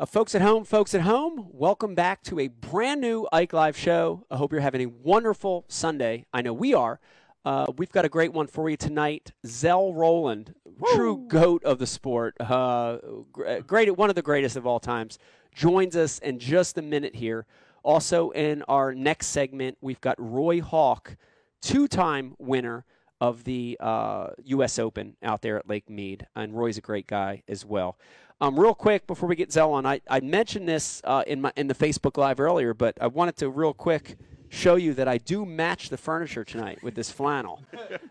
Uh, folks at home, folks at home, welcome back to a brand new Ike Live show. I hope you're having a wonderful Sunday. I know we are. Uh, we've got a great one for you tonight. Zell Rowland, true goat of the sport, uh, great, one of the greatest of all times, joins us in just a minute here. Also, in our next segment, we've got Roy Hawk, two-time winner of the uh, U.S. Open out there at Lake Mead, and Roy's a great guy as well. Um, real quick before we get Zell on, I, I mentioned this uh, in my in the Facebook Live earlier, but I wanted to real quick show you that I do match the furniture tonight with this flannel.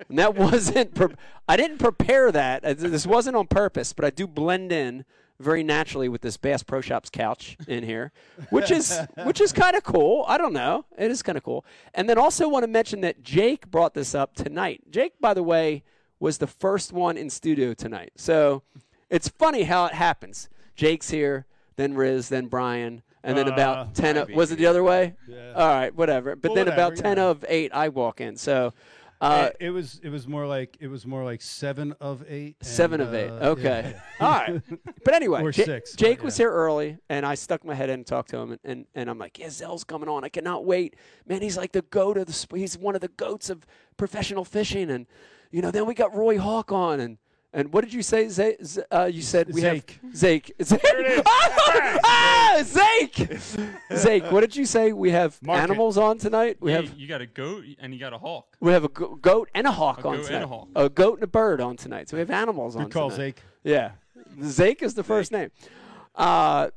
and that wasn't pre- I didn't prepare that. Uh, This wasn't on purpose, but I do blend in very naturally with this Bass Pro Shops couch in here, which is which is kind of cool. I don't know, it is kind of cool. And then also want to mention that Jake brought this up tonight. Jake, by the way, was the first one in studio tonight. So it's funny how it happens. Jake's here, then Riz, then Brian, and then Uh, about ten. Of, was it the other way? Yeah. All right, whatever. But Well, then about ten yeah. of eight, I walk in. So. Uh, it, it was it was more like it was more like seven of eight. and, Seven of eight. uh, Okay. yeah. All right. But anyway, Or Ja- six, but Jake was here early, and I stuck my head in and talked to him, and, and, and I'm like, yeah, Zell's coming on. I cannot wait. Man, he's like the goat of the. sp- He's one of the goats of professional fishing, and you know, then we got Roy Hawk on, and and what did you say? Z- Z- uh, you said we Zake. have Zake. Zake. it is. ah, Zake. Zake. What did you say? We have Mark it. animals on tonight. We Yeah, have you got a goat and you got a hawk. we have a go- goat and a hawk A on goat and tonight. a hawk. A goat and a bird on tonight. So we have animals on Good call, tonight. Zake. Yeah. Zake is the first name. Uh,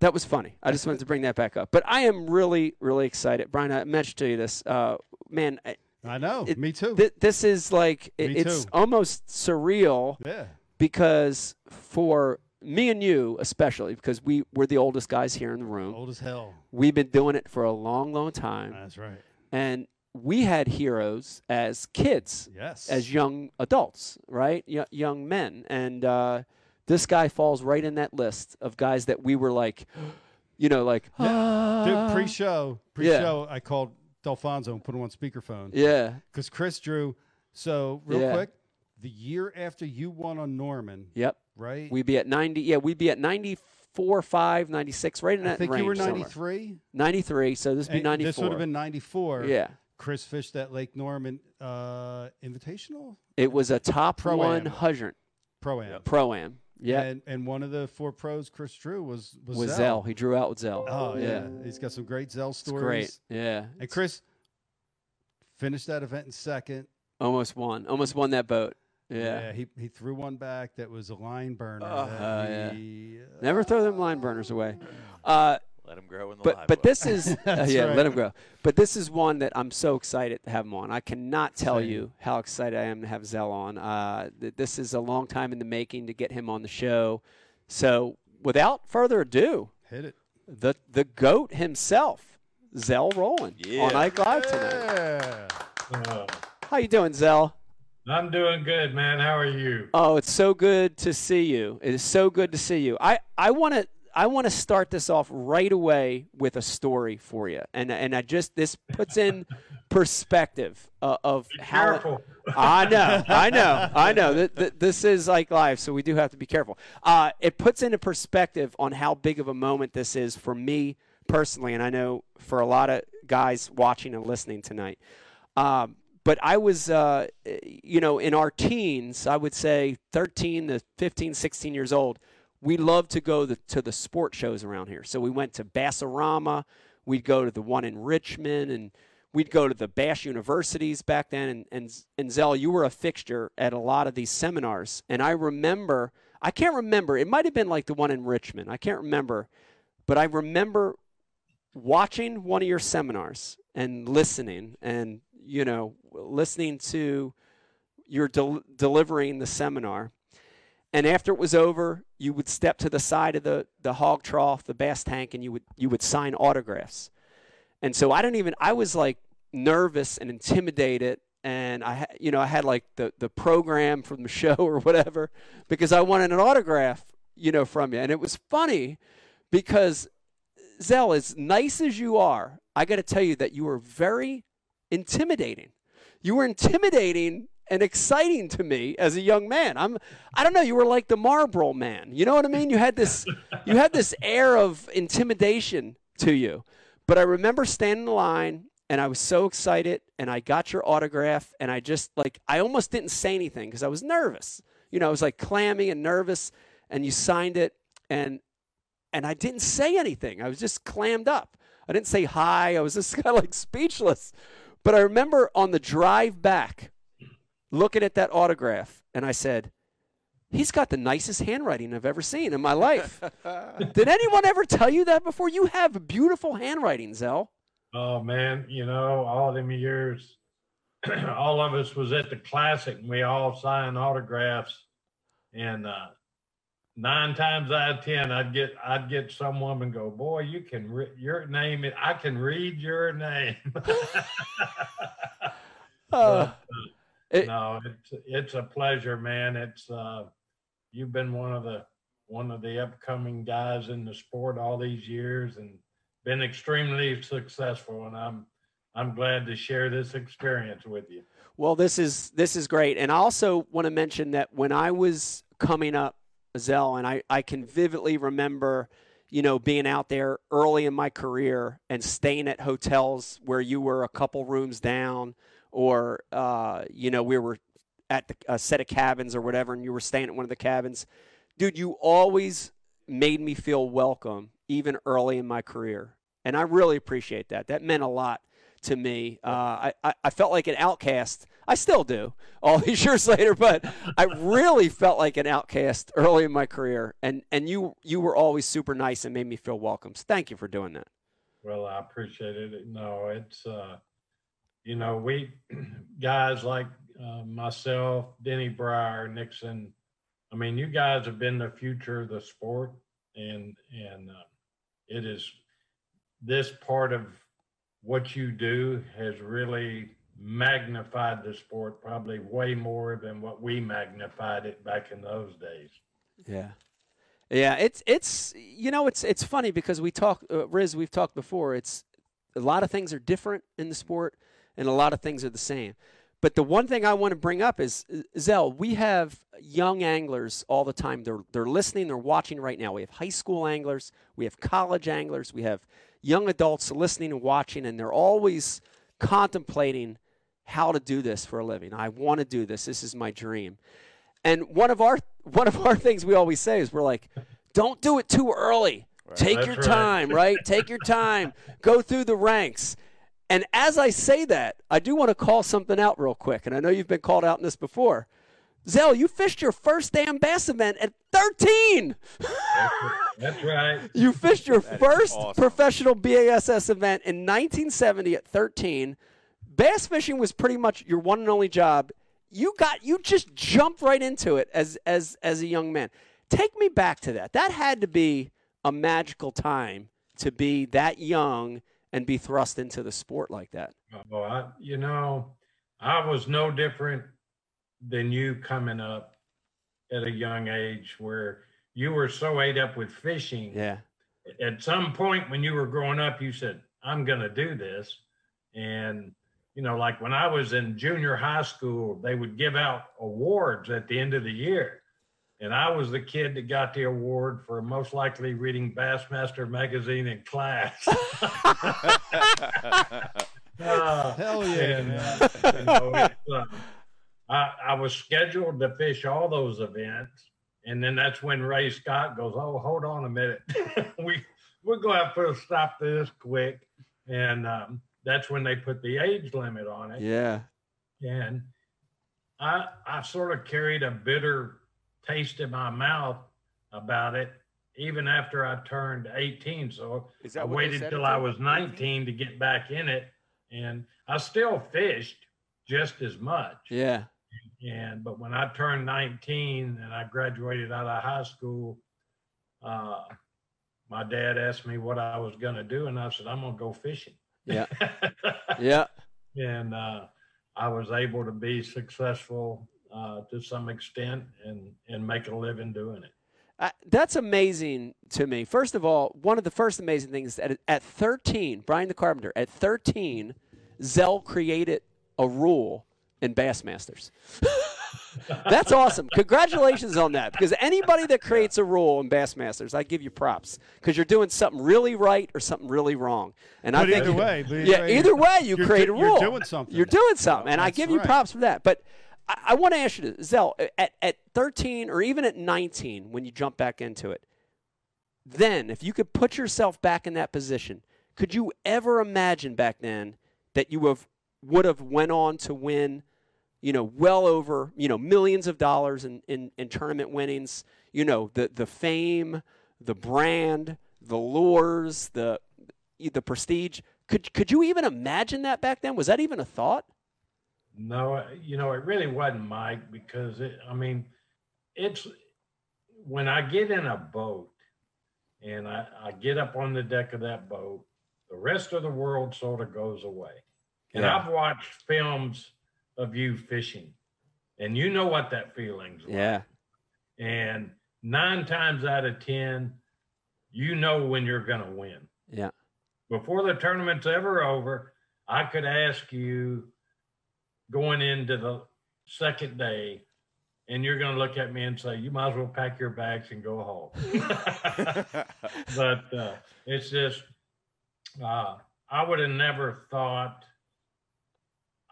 that was funny. I just wanted to bring that back up. But I am really, really excited. Brian, I mentioned to you this. Uh, man, I- I know. It- me too. th- this is like, it- it's almost surreal yeah. because for me and you, especially, because we, we're the oldest guys here in the room, Old as hell. we've been doing it for a long, long time. That's right. And we had heroes as kids. Yes. as young adults, right? Y- young men. And uh, this guy falls right in that list of guys that we were like, you know, like, Yeah. Dude, "Ah." pre-show, pre-show, I called Delfonso and put him on speakerphone yeah, because Chris drew. So real Yeah. quick, the year after you won on Norman, yep. right? We'd be at 90. Yeah, we'd be at 94, 5, 96, right in I that think range. you were 93. 93, so this would be And 94. This would have been 94. Yeah. Chris fished that Lake Norman uh, Invitational It was a top Pro-Am. 100 Pro Am. pro am. Yeah. And, and one of the four pros Chris drew was was, with Zell. Zell. He drew out with Zell. Oh yeah. yeah. he's got some great Zell It's stories. great. Yeah. And Chris finished that event in second. Almost won. Almost won that boat. Yeah. he he threw one back that was a line burner. That yeah. he, uh, Never throw them line burners away. Uh, Let him grow in the but live but this is uh, yeah, right. let him grow. But this is one that I'm so excited to have him on. I cannot tell Same. you how excited I am to have Zell on. Uh, th- this is a long time in the making to get him on the show. So without further ado, hit it. the the goat himself, Zell Rowland Yeah. on Ike Live tonight. Uh, How you doing, Zell? I'm doing good, man. How are you? Oh, it's so good to see you. It is so good to see you. I I want to I want to start this off right away with a story for you, and and I just this puts in perspective uh, of Be how. careful. I know, I know, I know. That, th- this is like live, so we do have to be careful. Uh, it puts into perspective on how big of a moment this is for me personally, and I know for a lot of guys watching and listening tonight. Um, but I was, uh, you know, in our teens, I would say 13 to 15, 16 years old, we loved to go the, to the sport shows around here. So we went to Bassarama, we'd go to the one in Richmond, and we'd go to the Bass universities back then. And, and, and Zell, you were a fixture at a lot of these seminars. And I remember, I can't remember, it might have been like the one in Richmond. I can't remember, but I remember watching one of your seminars and listening and you know listening to your del- delivering the seminar and after it was over you would step to the side of the, the hog trough the bass tank and you would you would sign autographs. And so i didn't even i was like nervous and intimidated. And i you know i had like the, the program from the show or whatever because i wanted an autograph you know from you. And it was funny because Zell, as nice as you are, I got to tell you that you were very intimidating. You were intimidating and exciting to me as a young man. I'm I don't know, you were like the Marlboro man. You know what I mean? You had this you had this air of intimidation to you. But I remember standing in line and I was so excited and I got your autograph and I just like I almost didn't say anything because I was nervous. You know, I was like clammy and nervous and you signed it and and I didn't say anything. I was just clammed up. I didn't say hi. I was just kind of like speechless. But I remember on the drive back looking at that autograph and I said, He's got the nicest handwriting I've ever seen in my life. Did anyone ever tell you that before? You have beautiful handwriting, Zell. Oh man, you know, all them years, all of us was at the classic and we all signed autographs. And uh, nine times out of ten, I'd get I'd get some woman go, boy, you can re- your name. I can read your name. Uh, it- no, it's it's a pleasure, man. It's uh, you've been one of the one of the upcoming guys in the sport all these years and been extremely successful. And I'm I'm glad to share this experience with you. Well, this is this is great, and I also want to mention that when I was coming up, Zell, and I I can vividly remember, you know, being out there early in my career and staying at hotels where you were a couple rooms down, or uh, you know, we were at the, a set of cabins or whatever, and you were staying at one of the cabins. Dude, you always made me feel welcome, even early in my career, and I really appreciate that. That meant a lot to me. Uh, I, I, felt like an outcast. I still do all these years later, but I really felt like an outcast early in my career. And, and you, you were always super nice and made me feel welcome. So thank you for doing that. Well, I appreciate it. No, it's uh, you know we guys like uh, myself, Denny Brauer, Nixon. I mean, you guys have been the future of the sport, and and uh, it is this part of what you do has really magnified the sport probably way more than what we magnified it back in those days. Yeah. Yeah, it's it's you know it's it's funny because we talk uh, Riz we've talked before it's a lot of things are different in the sport and a lot of things are the same. But the one thing I want to bring up is Zell, we have young anglers all the time. They're they're listening, they're watching right now. We have high school anglers, we have college anglers, we have young adults listening and watching and they're always contemplating how to do this for a living. I want to do this. This is my dream. And one of our one of our things we always say is we're like, don't do it too early. Take your right. time, right? Take your time. Go through the ranks. And as I say that, I do want to call something out real quick. And I know you've been called out in this before. Zell, you fished your first damn bass event at 13. That's right. You fished your first awesome. professional BASS event in 1970 at 13. Bass fishing was pretty much your one and only job. You got you just jumped right into it as as as a young man. Take me back to that. That had to be a magical time to be that young and be thrust into the sport like that. Well, I, you know, I was no different than you coming up at a young age where you were so ate up with fishing. Yeah. At some point when you were growing up, you said, I'm going to do this. And, you know, like when I was in junior high school, they would give out awards at the end of the year. And I was the kid that got the award for most likely reading Bassmaster magazine in class. Uh, Hell yeah, and, uh, you know, uh, I, I was scheduled to fish all those events, and then that's when Ray Scott goes, "Oh, hold on a minute, we we're going to have to stop this quick," and um, that's when they put the age limit on it. Yeah. And I I sort of carried a bitter taste in my mouth about it, even after I turned 18. So I waited till I was 19 to get back in it, and I still fished just as much. Yeah. And but when I turned 19 and I graduated out of high school, uh, my dad asked me what I was going to do, and I said I'm going to go fishing. Yeah. Yeah. and uh, I was able to be successful uh, to some extent and and make a living doing it. Uh, that's amazing to me. First of all, one of the first amazing things at at 13, Brian the Carpenter, at 13, Zell created a rule in Bassmasters. That's awesome. Congratulations on that. Because anybody that creates a rule in Bassmasters, I give you props because you're doing something really right or something really wrong. And But I think either way, but yeah, either- either way, you you're create do- a rule. you're doing something. You're doing something, and I give you right. props for that. But I, I want to ask you this, Zell, at at 13 or even at 19, when you jump back into it, then if you could put yourself back in that position, could you ever imagine back then that you have would have went on to win, you know, well over you know millions of dollars in, in, in tournament winnings, you know, the the fame, the brand, the lures, the the prestige. Could could you even imagine that back then? Was that even a thought? No, you know, it really wasn't Mike because it, I mean, it's when I get in a boat and I, I get up on the deck of that boat, the rest of the world sort of goes away. And Yeah. I've watched films of you fishing, and you know what that feeling's like. Yeah. And nine times out of 10, you know when you're going to win. Yeah. Before the tournament's ever over, I could ask you going into the second day, and you're going to look at me and say, You might as well pack your bags and go home. but uh, it's just, uh, I would have never thought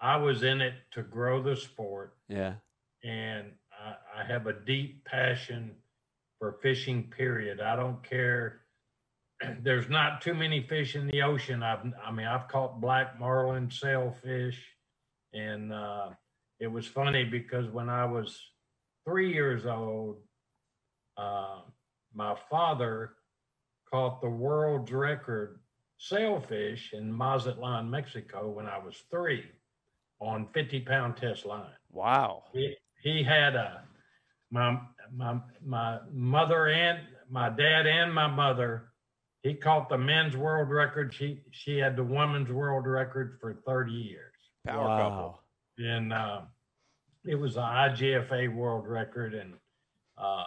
I was in it to grow the sport Yeah. and I, I have a deep passion for fishing. Period. I don't care. There's not too many fish in the ocean. I've, I mean, I've caught black marlin, sailfish, and uh, it was funny because when I was three years old, uh, my father caught the world's record sailfish in Mazatlan, Mexico, when I was three, on 50 pound test line. Wow. he, he had a my my my mother and my dad and my mother he caught the men's world record. She she had the women's world record for 30 years Power wow. couple. and uh, it was an igfa world record and uh,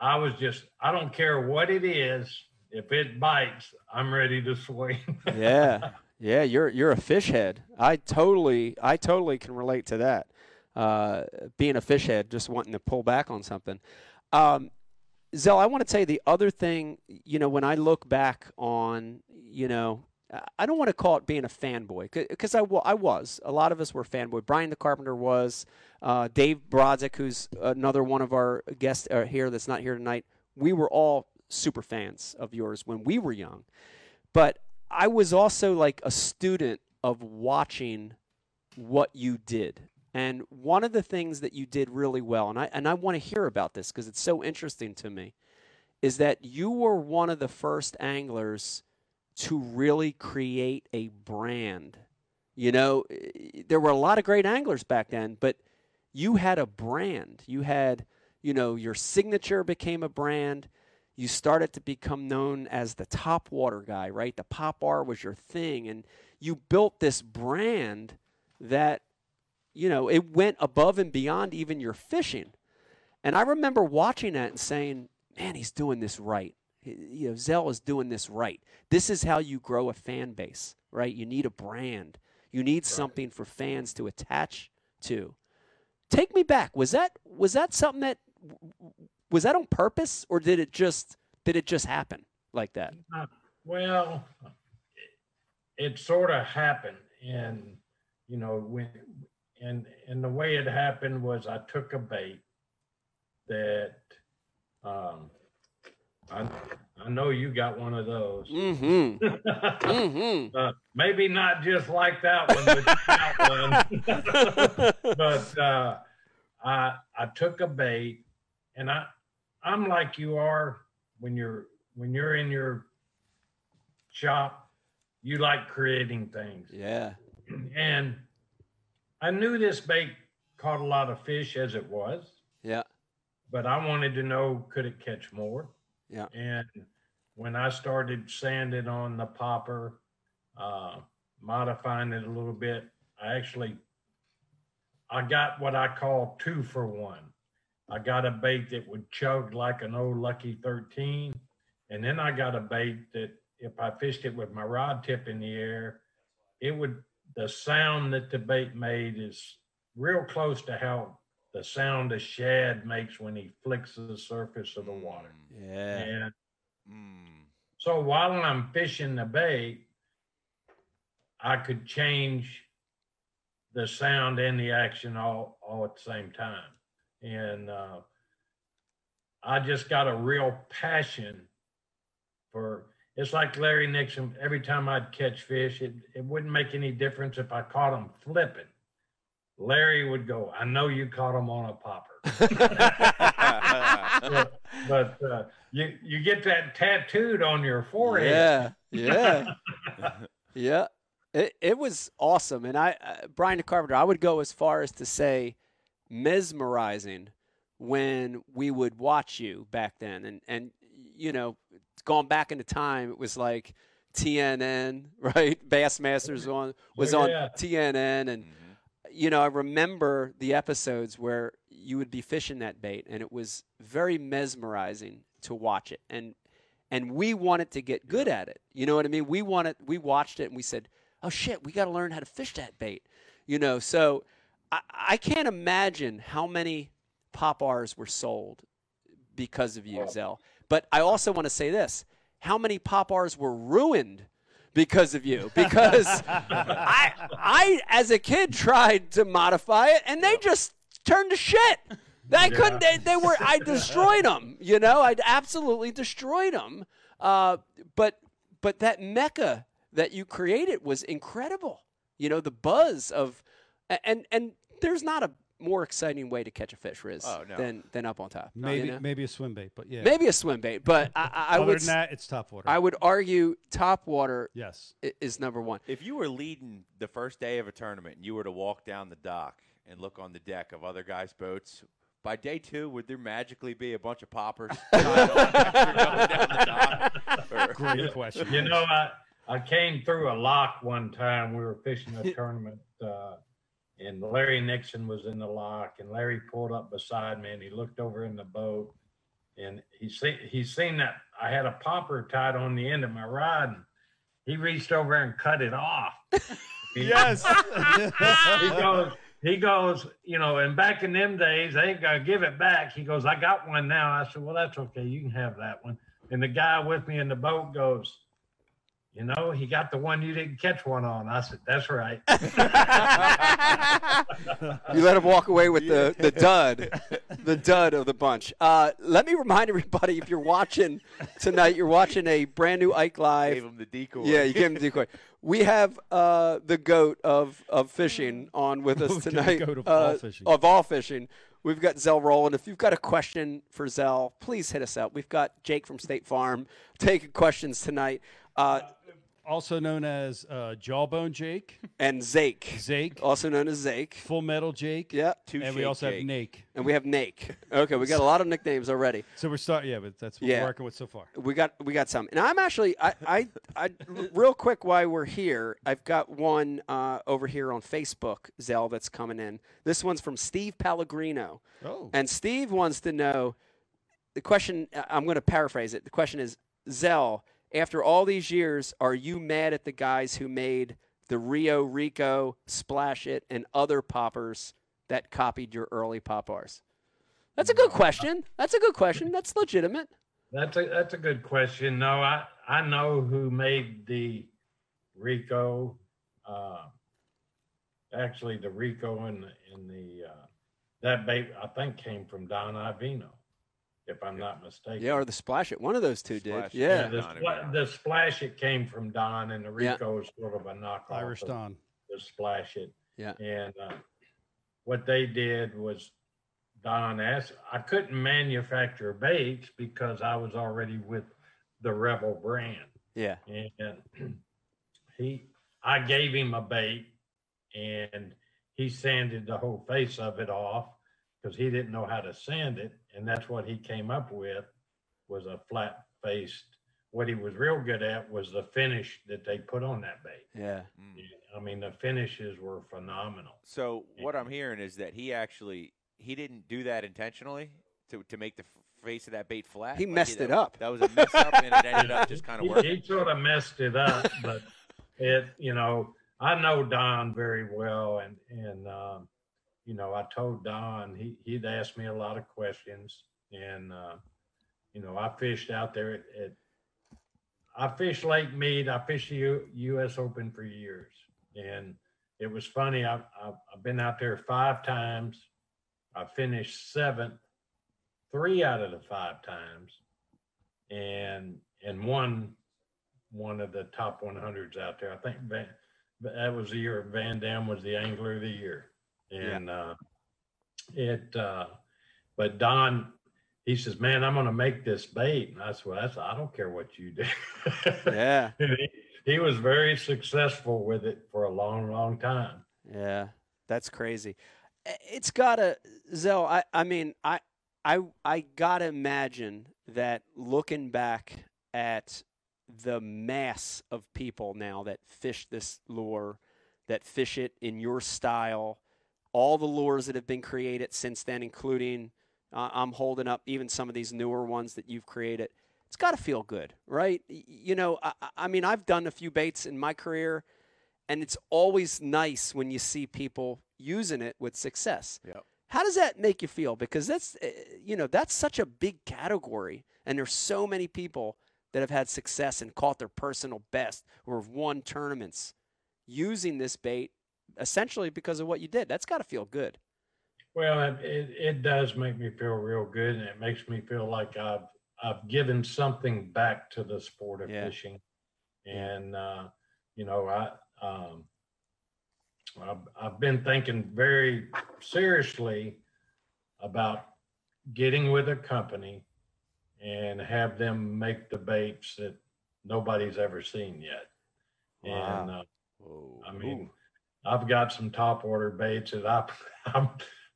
i was just i don't care what it is if it bites i'm ready to swing yeah, yeah. You're you're a fish head. I totally I totally can relate to that. Uh, being a fish head, just wanting to pull back on something. Um, Zell, I want to tell you the other thing. You know, when I look back on, you know, I- don't want to call it being a fanboy because I, I was. A lot of us were fanboy. Brian the Carpenter was. Uh, Dave Brodzik, who's another one of our guests uh, here that's not here tonight. We were all super fans of yours when we were young. But I was also like a student of watching what you did. And one of the things that you did really well, and I and I want to hear about this because it's so interesting to me, is that you were one of the first anglers to really create a brand. You know, there were a lot of great anglers back then, but you had a brand. You had, you know, your signature became a brand you started to become known as the top water guy, right? The pop R was your thing, and you built this brand that, you know, it went above and beyond even your fishing. And I remember watching that and saying, "Man, he's doing this right. You know, Zell is doing this right. This is how you grow a fan base, right? You need a brand. You need something for fans to attach to." Take me back. Was that was that something that was that on purpose or did it just did it just happen like that Well, it, it sort of happened, and you know when, and and the way it happened was I took a bait that, um, I I know you got one of those. mm-hmm mm-hmm uh, maybe not just like that one, but one. but uh, I I took a bait, and I I'm like you are when you're when you're in your shop, you like creating things, yeah and I knew this bait caught a lot of fish as it was, yeah but I wanted to know could it catch more. Yeah. And when I started sanding on the popper, uh, modifying it a little bit, I actually I got what I call two for one. I got a bait that would chug like an old Lucky 13, and then I got a bait that if I fished it with my rod tip in the air, it would the sound that the bait made is real close to how the sound a shad makes when he flicks the surface of the water. Yeah. And Mm. so while I'm fishing the bait, I could change the sound and the action all, all at the same time. And uh, I just got a real passion for it's like Larry Nixon. Every time I'd catch fish, it, it wouldn't make any difference if I caught them flipping. Larry would go, I know you caught him on a popper. but but uh, you you get that tattooed on your forehead. Yeah, yeah, yeah. It it was awesome, and I uh, Brian Carpenter. I would go as far as to say mesmerizing when we would watch you back then, and and you know, going back into time, it was like TNN, right? Bassmasters on was on Yeah. TNN, and you know, I remember the episodes where you would be fishing that bait, and it was very mesmerizing to watch it. And and we wanted to get good at it. You know what I mean? We wanted, we watched it, and we said, "Oh shit, we got to learn how to fish that bait." You know, so I, I can't imagine how many pop R's were sold because of you, Zell. But I also want to say this: how many pop R's were ruined? Because of you, because I, I as a kid tried to modify it, and they just turned to shit. I couldn't. They, they were. I destroyed them. You know, I absolutely destroyed them. Uh, but but that mecca that you created was incredible. You know, the buzz of, and and there's not a more exciting way to catch a fish, Riz, Oh, no. than than up on top. you Maybe know? maybe a swim bait, but yeah. maybe a swim bait, but I, I, I Other would than that, it's top water. I would argue top water yes. is number one. If you were leading the first day of a tournament and you were to walk down the dock and look on the deck of other guys' boats, by day two, would there magically be a bunch of poppers tied on after going down the dock? Great question. You know, I I came through a lock one time. We were fishing a tournament, uh, and Larry Nixon was in the lock, and Larry pulled up beside me, and he looked over in the boat, and he seen he seen that I had a popper tied on the end of my rod. And he reached over and cut it off. yes. he goes, he goes, you know, and back in them days, they ain't gonna give it back. He goes, I got one now. I said, well, that's okay. You can have that one. And the guy with me in the boat goes, you know, he got the one you didn't catch one on. I said, that's right. you let him walk away with the, the dud, the dud of the bunch. Uh, let me remind everybody if you're watching tonight, you're watching a brand new Ike Live. Gave him the decoy. Yeah, you gave him the decoy. We have uh, the goat of, of fishing on with us The tonight. goat of uh, all fishing. Of all fishing. We've got Zell Rowland. If you've got a question for Zell, please hit us up. We've got Jake from State Farm taking questions tonight. Uh, also known as uh, Jawbone Jake, and Zake, Zake, also known as Zake. Full Metal Jake, Yeah. And we also Jake. have Nake. And we have Nake. Okay, we got a lot of nicknames already. So we're starting. Yeah, but that's what Yeah. we're working with so far. We got we got some, and I'm actually I I, I real quick while we're here, I've got one uh, over here on Facebook, Zell, that's coming in. This one's from Steve Pellegrino, Oh, and Steve wants to know the question. I'm going to paraphrase it. The question is, Zell, after all these years, are you mad at the guys who made the Rio Rico, Splash It, and other poppers that copied your early pop Rs? That's a good question. That's a good question. That's legitimate. That's a that's a good question. No, I I know who made the Rico. Uh, actually, the Rico and the, and the uh, that bait I think came from Don Iovino, if I'm not mistaken. Yeah, or the splash it. One of those two Splash did. It. Yeah. the, Don spla- Iovino. the splash it came from Don, and the Yeah. Rico is sort of a knockoff. Irish of Don. The splash it. Yeah. And uh, what they did was Don asked, I couldn't manufacture baits because I was already with the Rebel brand. Yeah. And he, I gave him a bait and he sanded the whole face of it off because he didn't know how to sand it. And that's what he came up with was a flat faced. What he was real good at was the finish that they put on that bait. Yeah. Mm. I mean, the finishes were phenomenal. So what I'm hearing is that he actually he didn't do that intentionally to, to make the face of that bait flat. He Like, messed that- it up. That was a mess up, and it ended up just kind of He, working. he sort of messed it up, but it, you know, I know Don very well, and and um, you know, I told Don he he'd asked me a lot of questions, and uh, you know, I fished out there at, at I fished Lake Mead. I fished the U, U.S. Open for years, and it was funny. I, I I've been out there five times. I finished seventh, three out of the five times, and and won one of the top 100s out there. I think Van, that was the year Van Dam was the angler of the year, and uh, it. Uh, but Don, he says, "Man, I'm going to make this bait," and I said, well, that's, "I don't care what you do." Yeah. he, he was very successful with it for a long, long time. Yeah, that's crazy. It's gotta, Zell. I, I mean, I, I, I gotta imagine that looking back at the mass of people now that fish this lure, that fish it in your style, all the lures that have been created since then, including uh, I'm holding up even some of these newer ones that you've created. It's got to feel good, right? You know, I, I- mean, I've done a few baits in my career, and it's always nice when you see people using it with success. Yep. How does that make you feel? Because that's, uh, you know, that's such a big category, and there's so many people that have had success and caught their personal best or have won tournaments using this bait essentially because of what you did. That's got to feel good. Well, it, it, does make me feel real good, and it makes me feel like I've I've given something back to the sport of Yeah. fishing, and uh, you know I um, I've, I've been thinking very seriously about getting with a company and have them make the baits that nobody's ever seen yet, and uh, I mean, I've got some top water baits that I, I,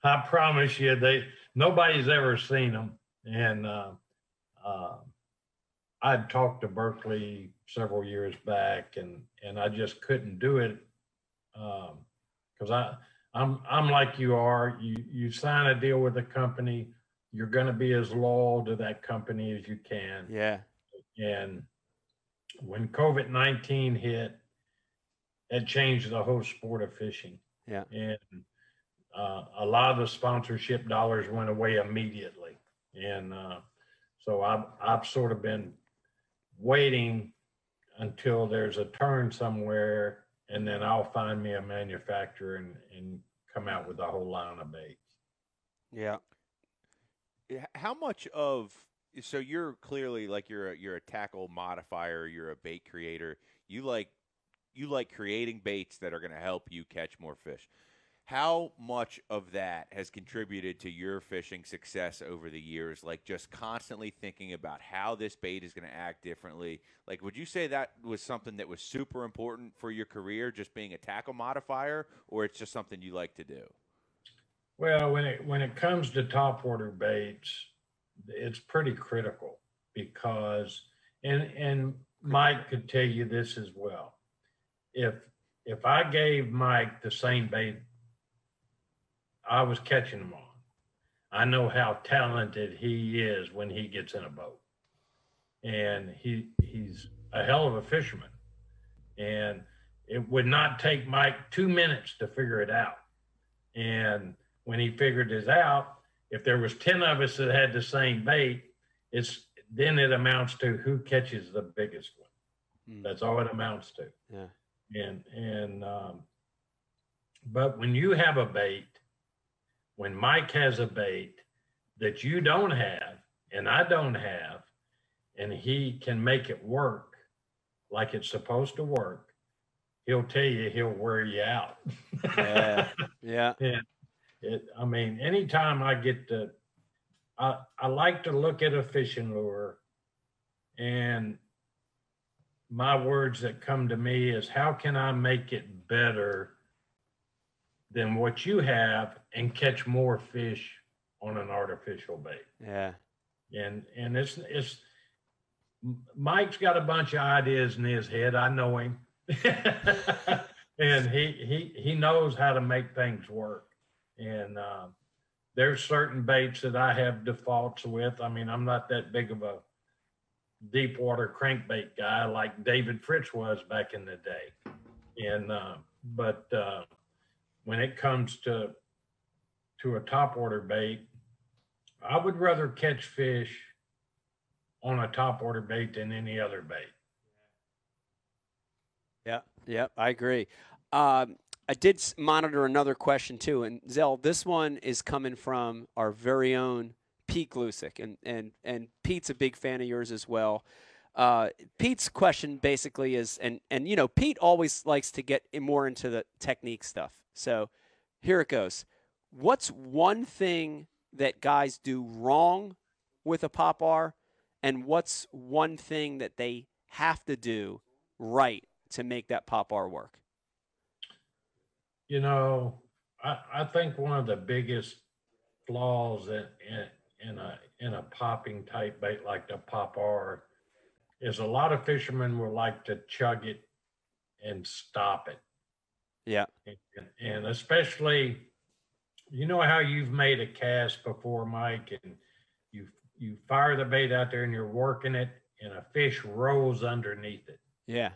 I promise you, they nobody's ever seen them. And uh, uh, I'd talked to Berkley several years back, and and I just couldn't do it because I I'm I'm like you are. You you sign a deal with a company, you're going to be as loyal to that company as you can. Yeah. And when COVID 19 hit, it changed the whole sport of fishing. Yeah. And uh, a lot of the sponsorship dollars went away immediately. And uh, so I've, I've sort of been waiting until there's a turn somewhere, and then I'll find me a manufacturer and, and come out with a whole line of baits. Yeah. Yeah, How much of so you're clearly like you're a, you're a tackle modifier, you're a bait creator. You like you like creating baits that are going to help you catch more fish. How much of that has contributed to your fishing success over the years? Like just constantly thinking about how this bait is going to act differently. Like, would you say that was something that was super important for your career, just being a tackle modifier, or it's just something you like to do? Well, when it when it comes to top water baits, it's pretty critical because and and Mike could tell you this as well. If if I gave Mike the same bait I was catching them on, I know how talented he is when he gets in a boat. And he he's a hell of a fisherman. And it would not take Mike two minutes to figure it out. And when he figured this out, if there was 10 of us that had the same bait, it's then it amounts to who catches the biggest one. Mm. That's all it amounts to. Yeah. And and um, but when you have a bait, when Mike has a bait that you don't have and I don't have, and he can make it work like it's supposed to work, he'll tell you he'll wear you out. Yeah. Yeah. It, I mean, anytime I get to, I, I like to look at a fishing lure and my words that come to me is how can I make it better than what you have and catch more fish on an artificial bait? Yeah. and and it's it's Mike's got a bunch of ideas in his head. I know him, and he he he knows how to make things work. And uh, there's certain baits that I have defaults with. I mean, I'm not that big of a deep water crankbait guy like David Fritz was back in the day, and uh, but uh, when it comes to to a top water bait, I would rather catch fish on a top water bait than any other bait. Yeah, yeah, I agree. Um, I did monitor another question too, and Zell, this one is coming from our very own Pete Glusick, and and and Pete's a big fan of yours as well. Uh, Pete's question basically is, and and you know, Pete always likes to get more into the technique stuff. So here it goes. What's one thing that guys do wrong with a pop R, and what's one thing that they have to do right to make that pop R work? You know, I, I think one of the biggest flaws in, in, in a in a popping type bait like the pop R is a lot of fishermen will like to chug it and stop it. Yeah. And, and especially, you know how you've made a cast before, Mike, and you you fire the bait out there and you're working it, and a fish rolls underneath it. Yeah.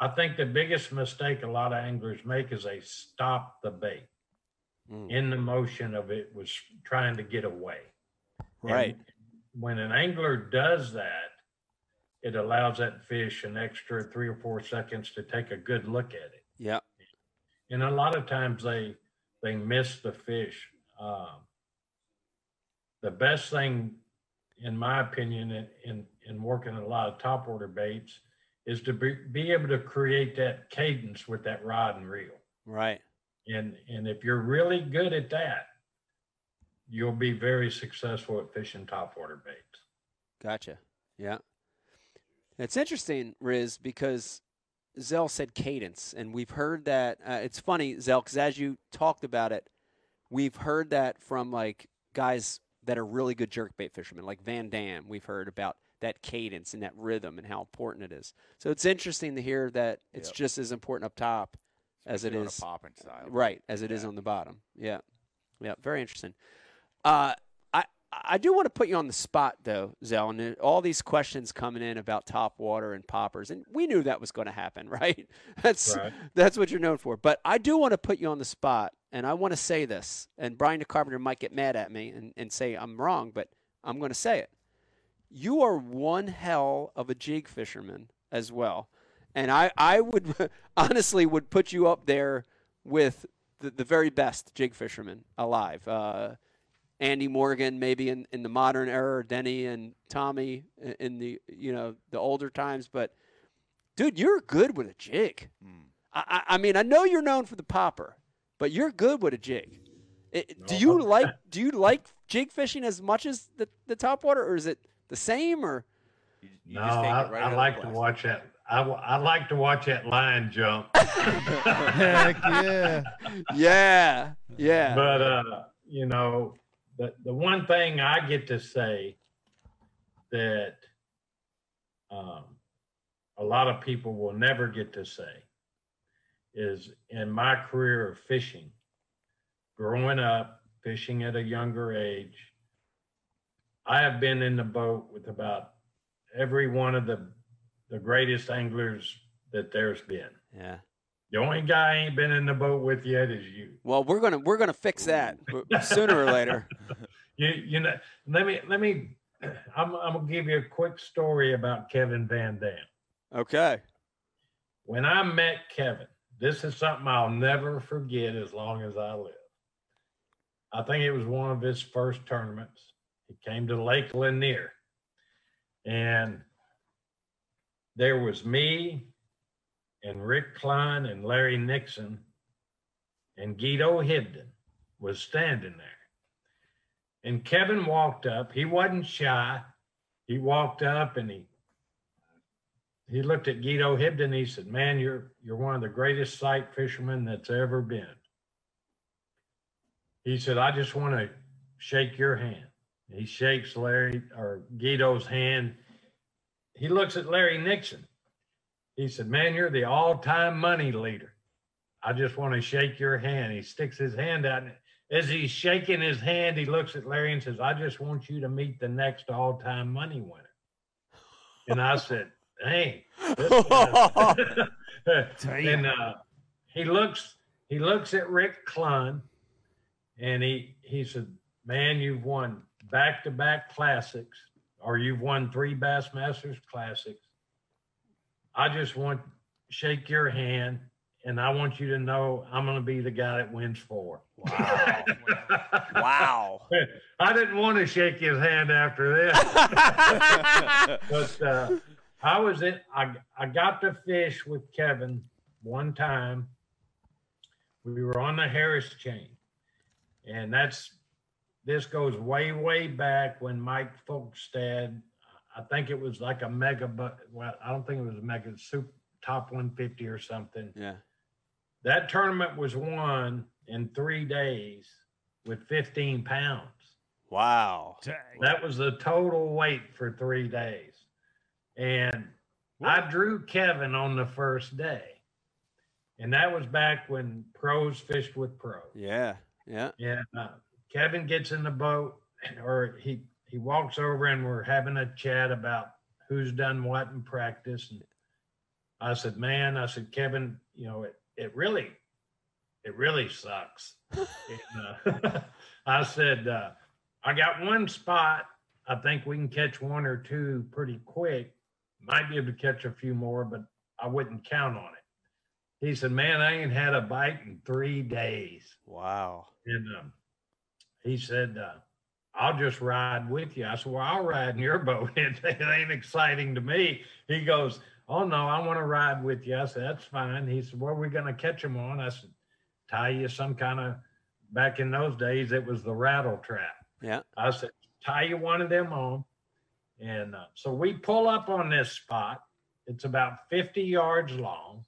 I think the biggest mistake a lot of anglers make is they stop the bait Mm. in the motion of it was trying to get away. And Right. when an angler does that, it allows that fish an extra three or four seconds to take a good look at it. Yeah. And a lot of times they they miss the fish. Um, the best thing, in my opinion, in, in in working a lot of top water baits, is to be, be able to create that cadence with that rod and reel. Right. And and if you're really good at that, you'll be very successful at fishing topwater baits. Gotcha. Yeah. It's interesting, Riz, because Zell said cadence, and we've heard that. Uh, it's funny, Zell, because as you talked about it, we've heard that from like guys that are really good jerkbait fishermen, like Van Dam. We've heard about that cadence and that rhythm and how important it is. So it's interesting to hear that it's Yep. just as important up top as it Especially on a popping style. Right, as it is Yeah. on the bottom. Yeah, yeah, very interesting. Uh, I I do want to put you on the spot though, Zell, and all these questions coming in about top water and poppers, and we knew that was going to happen, right? That's Right. that's what you're known for. But I do want to put you on the spot, and I want to say this, and Brian the Carpenter might get mad at me and, and say I'm wrong, but I'm going to say it. You are one hell of a jig fisherman as well. And I, I would honestly would put you up there with the, the very best jig fisherman alive. Uh, Andy Morgan, maybe in, in the modern era, or Denny and Tommy in- in the you know the older times. But dude, you're good with a jig. Mm. I, I I mean, I know you're known for the popper, but you're good with a jig. It, do you I'm- like do you like jig fishing as much as the, the top water, or is it the same? Or You, you no, just take I, it right I like to watch that. I, w- I like to watch that line jump. Heck yeah. yeah, yeah, But uh, you know, the the one thing I get to say that um, a lot of people will never get to say is in my career of fishing, growing up fishing at a younger age, I have been in the boat with about every one of the the greatest anglers that there's been. yeah. The only guy I ain't been in the boat with yet is you. Well, we're gonna we're gonna fix that sooner or later. You you know let me let me I'm I'm gonna give you a quick story about Kevin Van Dam. Okay. When I met Kevin, this is something I'll never forget as long as I live. I think it was one of his first tournaments. He came to Lake Lanier. And there was me and Rick Clunn and Larry Nixon and Guido Hibdon was standing there. And Kevin walked up. He wasn't shy. He walked up and he he looked at Guido Hibdon. He said, "Man, you're you're one of the greatest sight fishermen that's ever been." He said, "I just want to shake your hand." He shakes Larry or Guido's hand. He looks at Larry Nixon. He said, "Man, you're the all-time money leader. I just want to shake your hand." He sticks his hand out, and as he's shaking his hand, he looks at Larry and says, "I just want you to meet the next all-time money winner." And I said, guy- and uh, he looks he looks at Rick Clunn, and he he said, "Man, you've won back to back classics, or you've won three Bassmasters classics. I just want shake your hand, and I want you to know I'm going to be the guy that wins four. Wow. wow. I didn't want to shake his hand after this, but uh, I was in. I I got to fish with Kevin one time. We were on the Harris chain, and that's this goes way way back when Mike Folkestad. I think it was like a mega, but well, I don't think it was a mega super top 150 or something. Yeah. That tournament was won in three days with 15 pounds. Wow. That was the total weight for three days. And I drew Kevin on the first day. And that was back when pros fished with pros. Yeah. Yeah. And uh, Kevin gets in the boat, or he, he walks over and we're having a chat about who's done what in practice. And I said, Man, I said, Kevin, you know, it, it really, it really sucks. and, uh, I said, uh, I got one spot. I think we can catch one or two pretty quick. Might be able to catch a few more, but I wouldn't count on it. He said, "Man, I ain't had a bite in three days." Wow. And um, he said, uh, "I'll just ride with you." I said, "Well, I'll ride in your boat. It, it ain't exciting to me." He goes, "Oh no, I want to ride with you." I said, "That's fine." He said, "Where are we going to catch them on?" I said, "Tie you some kind of." Back in those days, it was the rattle trap. Yeah. I said, tie you one of them on. And uh, so we pull up on this spot. It's about 50 yards long.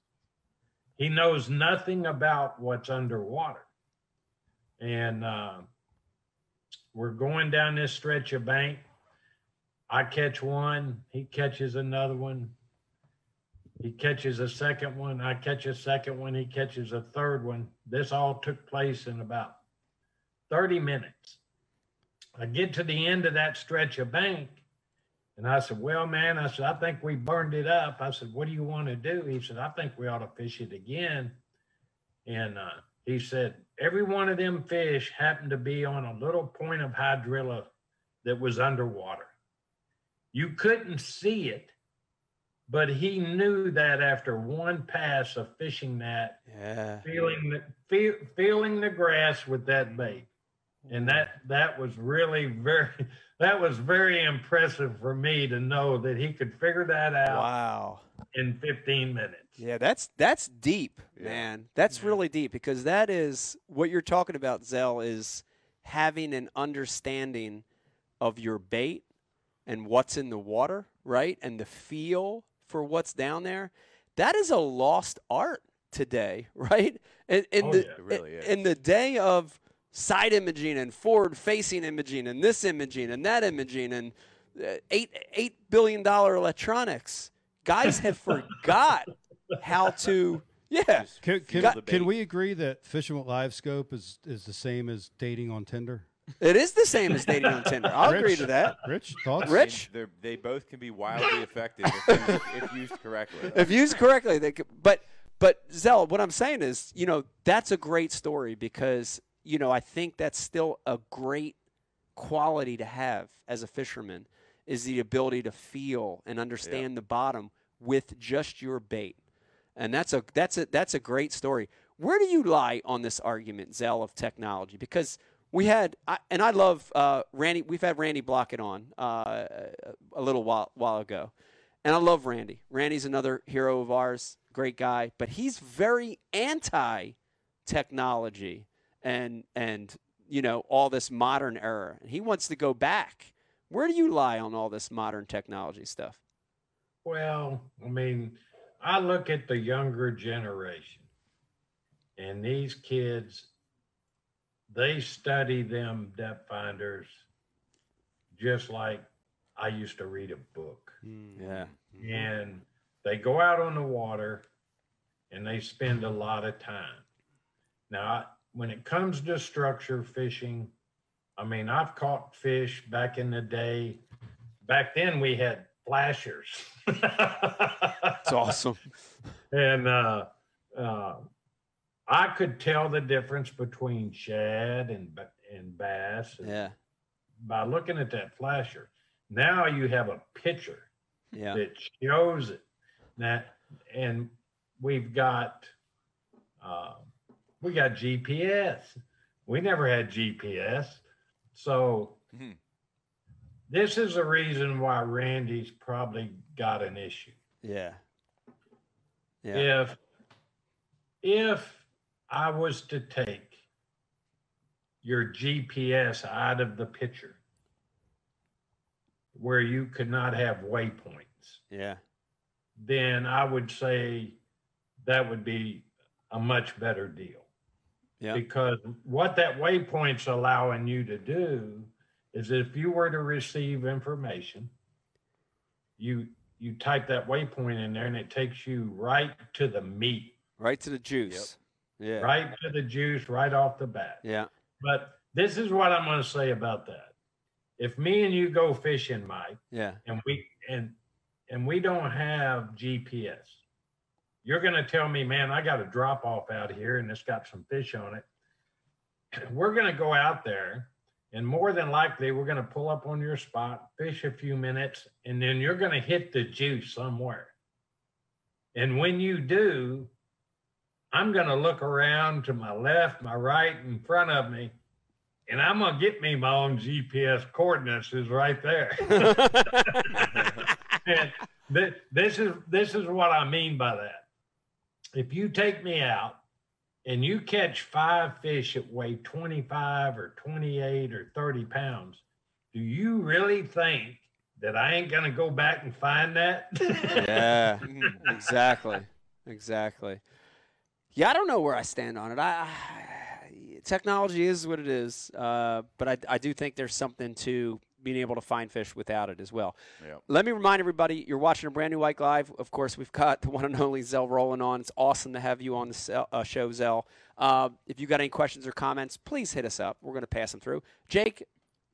He knows nothing about what's underwater. And uh, we're going down this stretch of bank. I catch one, he catches another one. He catches a second one. I catch a second one. He catches a third one. This all took place in about 30 minutes. I get to the end of that stretch of bank and I said, Well, man, I said, I think we burned it up. I said, What do you want to do? He said, I think we ought to fish it again. And uh, he said, Every one of them fish happened to be on a little point of hydrilla that was underwater. You couldn't see it, but he knew that after one pass of fishing that, Yeah. feeling the feel, feeling the grass with that bait and that that was really very that was very impressive for me to know that he could figure that out Wow. In 15 minutes Yeah, that's that's deep, Yeah. man. That's really deep because that is what you're talking about, Zell, is having an understanding of your bait and what's in the water, right? And the feel for what's down there. That is a lost art today, right? In, in Oh, the yeah, it really is. in the day of side imaging and forward facing imaging and this imaging and that imaging and uh, eight eight billion dollar electronics, guys have forgot how to yeah. Can, can, feel can we agree that fishing with live scope is, is the same as dating on Tinder? It is the same as dating on Tinder. I'll agree to that. Rich, thoughts? I mean, Rich? they're- they both can be wildly effective if used, if used correctly. If used correctly, they could, but but Zell, what I'm saying is, you know, that's a great story because you know I think that's still a great quality to have as a fisherman is the ability to feel and understand the bottom with just your bait, and that's a that's a that's a great story. Where do you lie on this argument, Zell, of technology? Because we had, I, and I love uh, Randy. We've had Randy Blaukat on uh, a little while while ago, and I love Randy. Randy's another hero of ours, great guy, but he's very anti technology and and you know all this modern era. And he wants to go back. Where do you lie on all this modern technology stuff? well i mean i look at the younger generation and these kids they study them depth finders just like i used to read a book hmm. Yeah, hmm. and they go out on the water and they spend a lot of time. Now, when it comes to structure fishing, I mean, I've caught fish back in the day. Back then, we had flashers. it's awesome. and uh, uh, I could tell the difference between shad and and bass Yeah. by looking at that flasher. Now you have a picture Yeah. that shows it. Now, and we've got uh, we got GPS. We never had GPS, so Mhm. this is the reason why Randy's probably got an issue. Yeah. Yeah. If if I was to take your GPS out of the picture where you could not have waypoints, Yeah. then I would say that would be a much better deal. Yeah. Because what that waypoint's allowing you to do is if you were to receive information, you you type that waypoint in there and it takes you right to the meat, Right to the juice. Yeah. right to the juice right off the bat. Yeah. But this is what I'm going to say about that. If me and you go fishing, Mike, Yeah. and we and and we don't have GPS. You're going to tell me, man, I got a drop off out here and it's got some fish on it. We're going to go out there and more than likely we're going to pull up on your spot, fish a few minutes, and then you're going to hit the juice somewhere. And when you do, I'm going to look around to my left, my right, in front of me, and I'm going to get me my own GPS coordinates is right there. And th- this is this is what I mean by that. If you take me out and you catch five fish that weigh 25 or 28 or 30 pounds, do you really think that I ain't gonna go back and find that? yeah. exactly. Exactly. Yeah, I don't know where I stand on it. I, I technology is what it is, uh, but I, I do think there's something to being able to find fish without it as well. Yep. Let me remind everybody, you're watching a brand new Ike Live. Of course, we've got the one and only Zell Rowland on. It's awesome to have you on the uh, show, Zell. Uh, if you've got any questions or comments, please hit us up. We're going to pass them through. Jake,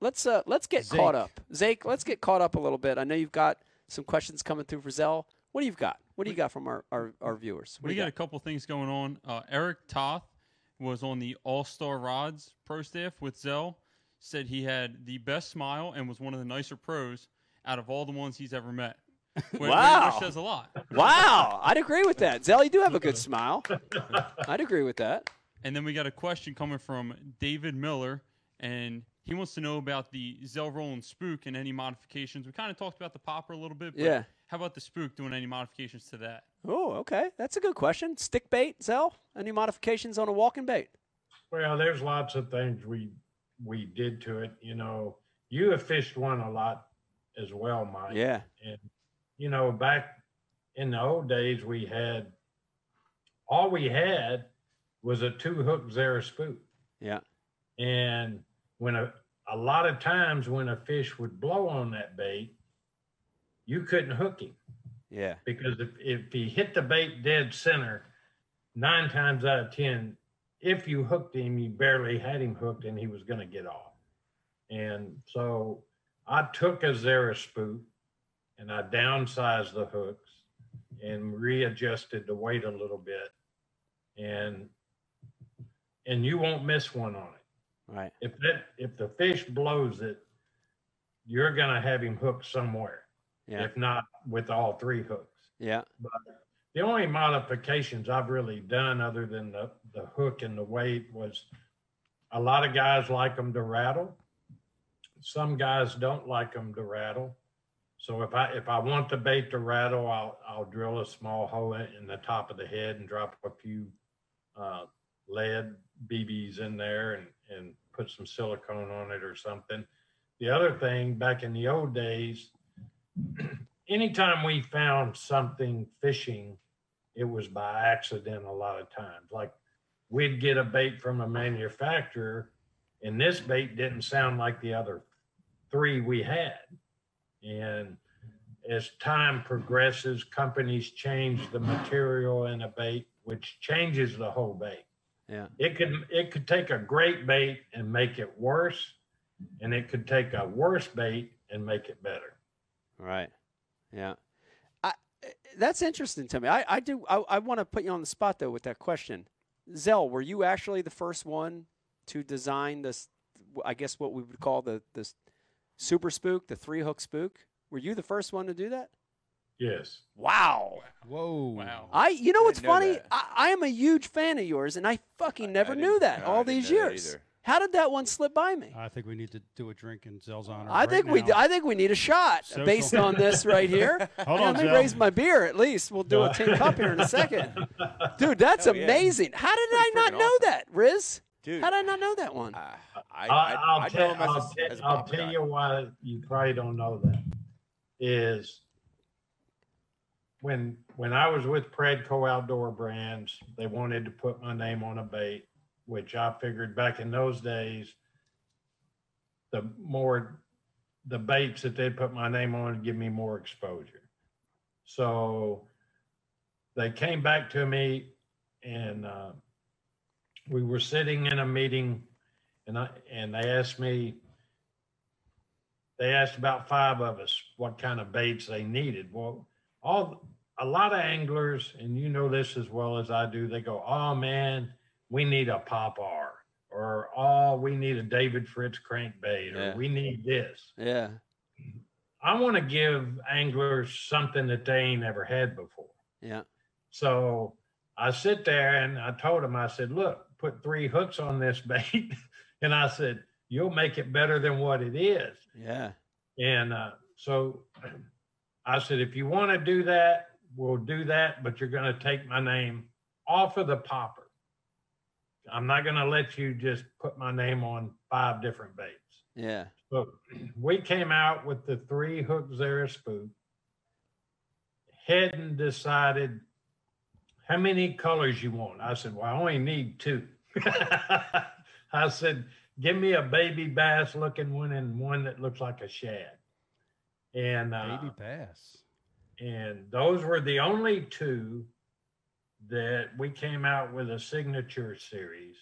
let's uh, let's get Zake. caught up. Zake, let's get caught up a little bit. I know you've got some questions coming through for Zell. What do you got? What do you got from our, our, our viewers? What we do you got a couple things going on. Uh, Eric Toth was on the All Star Rods pro staff with Zell. Said he had the best smile and was one of the nicer pros out of all the ones he's ever met. Which- Wow. Which says a lot. Wow, I'd agree with that. Zell, you do have a good smile. I'd agree with that. And then we got a question coming from David Miller, and he wants to know about the Zell Rowland Spook and any modifications. We kind of talked about the popper a little bit, but Yeah. how about the Spook doing any modifications to that? Oh, okay. That's a good question. Stick bait, Zell? Any modifications on a walking bait? Well, there's lots of things we we did to it. You know, you have fished one a lot as well, Mike. Yeah. And you know, back in the old days, we had all we had was a two hook Zara spook. Yeah. And when a a lot of times when a fish would blow on that bait, you couldn't hook him Yeah. because if, if he hit the bait dead center, nine times out of ten, if you hooked him, you barely had him hooked and he was going to get off. And so I took a Zara spook and I downsized the hooks and readjusted the weight a little bit. And and you won't miss one on it. Right. If that if the fish blows it, you're gonna have him hooked somewhere. Yeah. If not with all three hooks. Yeah. The only modifications I've really done, other than the, the hook and the weight, was a lot of guys like them to rattle. Some guys don't like them to rattle. So if I if I want the bait to rattle, I'll I'll drill a small hole in the top of the head and drop a few uh, lead BBs in there and and put some silicone on it or something. The other thing, back in the old days, anytime we found something fishing, it was by accident a lot of times. Like we'd get a bait from a manufacturer, and this bait didn't sound like the other three we had. And as time progresses, companies change the material in a bait, which changes the whole bait. Yeah. It could it could take a great bait and make it worse, and it could take a worse bait and make it better. Right. Yeah. I, that's interesting to me. I, I do. I, I want to put you on the spot though with that question. Zell, were you actually the first one to design this? I guess what we would call the this super spook, the three hook spook. Were you the first one to do that? Yes. Wow. Whoa. Wow. I, you know what's Didn't know funny? I, I am a huge fan of yours, and I fucking I- never I knew that no, I all didn't these know that years. Either. How did that one slip by me? I think we need to do a drink in Zell's honor. I right think we, now. I think we need a shot Social. based on this right here. Hold on, let me Zell. raise my beer at least. We'll do a tin cup here in a second. Dude, that's Hell yeah. amazing. How did I not know awesome. that, Riz? Dude, How did I not know that one? I, I, I, I, I'll, tell, know him as I'll, as a I'll tell you why you probably don't know that. Is when when I was with PRADCO Outdoor Brands, they wanted to put my name on a bait, which I figured back in those days, the more the baits that they'd put my name on would give me more exposure. So they came back to me and uh, we were sitting in a meeting and I and they asked me they asked about five of us what kind of baits they needed. Well, all a lot of anglers, and you know this as well as I do, they go, Oh man, we need a Pop-R or oh, we need a David Fritts crankbait, or Yeah. we need this. Yeah. I want to give anglers something that they ain't ever had before. Yeah. So I sit there and I told him, I said, look, put three hooks on this bait. and I said, you'll make it better than what it is. Yeah. And uh, so I said, if you want to do that, we'll do that, but you're going to take my name off of the popper. I'm not going to let you just put my name on five different baits. Yeah. So we came out with the three hook Zara spook. Hadn't decided how many colors you want. I said, Well, I only need two. I said, Give me a baby bass looking one and one that looks like a shad. And uh, Baby bass. and those were the only two that we came out with a signature series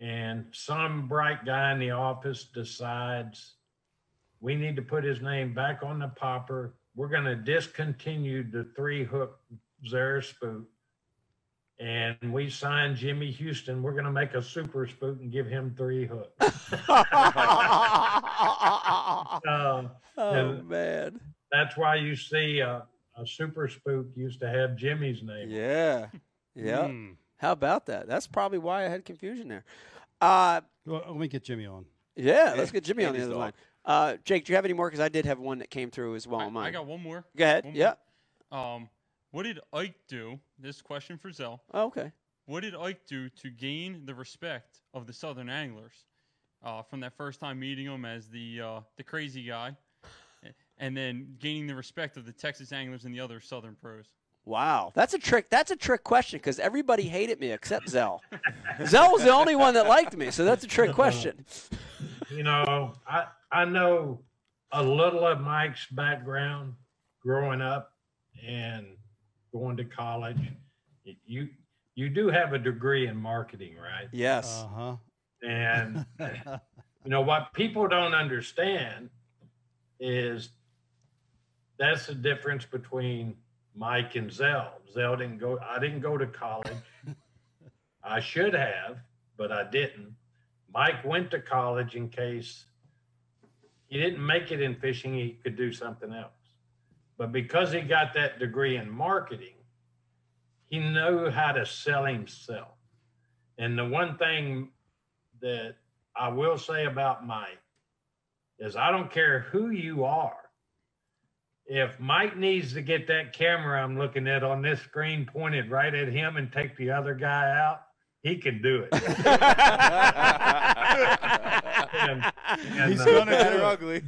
and some bright guy in the office decides we need to put his name back on the popper we're going to discontinue the three hook Zara spook and we sign Jimmy Houston. We're going to make a super spook and give him three hooks. Uh, oh man. that's why you see uh, a super spook used to have Jimmy's name. Yeah. Yeah. Hmm. How about that? That's probably why I had confusion there. Uh, Well, let me get Jimmy on. yeah, let's get Jimmy on the other line. Uh, Jake, do you have any more? Because I did have one that came through as well I, on mine. I got one more. Go ahead. One Yeah. more. Um, what did Ike do? This question for Zell. Oh, okay. What did Ike do to gain the respect of the Southern anglers uh, from that first time meeting him as the uh, the crazy guy, and then gaining the respect of the Texas anglers and the other Southern pros? Wow, that's a trick. That's a trick question because everybody hated me except Zell. Zell was the only one that liked me, so that's a trick question. you know, I I know a little of Mike's background growing up and going to college. You you do have a degree in marketing, right? Yes. Uh huh. And you know what people don't understand is that's the difference between Mike and Zell. Zell didn't go. I didn't go to college. I should have, but I didn't. Mike went to college in case he didn't make it in fishing. He could do something else. But because he got that degree in marketing, he knew how to sell himself. And the one thing that I will say about Mike is I don't care who you are. If Mike needs to get that camera I'm looking at on this screen pointed right at him and take the other guy out, he can do it. And- and, He's uh, gonna Bad do ugly.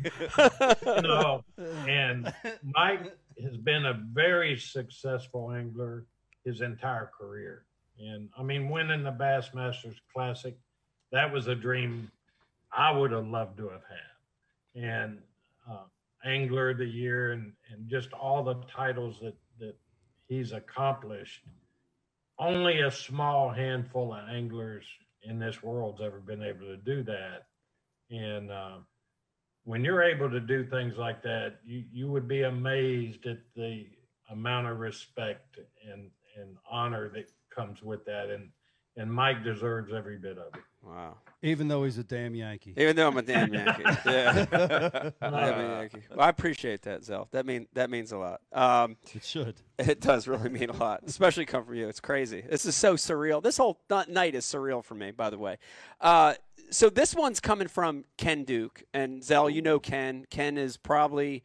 no, and Mike has been a very successful angler his entire career. And I mean, winning the Bassmasters Classic, that was a dream I would have loved to have had. And uh, Angler of the Year and, and just all the titles that, that he's accomplished. Only a small handful of anglers in this world's ever been able to do that. And uh, when you're able to do things like that, you, you would be amazed at the amount of respect and, and honor that comes with that. And, and Mike deserves every bit of it. Wow. Even though he's a damn Yankee. Even though I'm a damn Yankee. yeah. Uh, I'm a Yankee. Well, I appreciate that, Zell. That mean that means a lot. Um, It should. It does really mean a lot, especially come from you. It's crazy. This is so surreal. This whole th- night is surreal for me, by the way. Uh, so this one's coming from Ken Duke and Zell. You know Ken. Ken is probably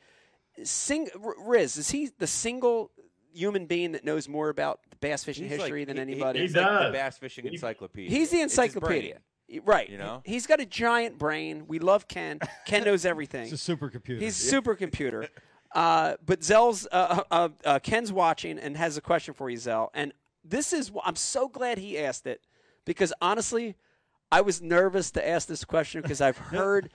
sing. R- Riz is he the single human being that knows more about bass fishing He's like- history than he- he- anybody? He He's like does. the bass fishing encyclopedia. He's the It's his brain. encyclopedia. Right. you know? He's got a giant brain. We love Ken. Ken knows everything. It's a supercomputer. He's a supercomputer. Uh, but Zell's uh, uh, uh, Ken's watching and has a question for you, Zell. And this is I'm so glad he asked it because honestly, I was nervous to ask this question because I've heard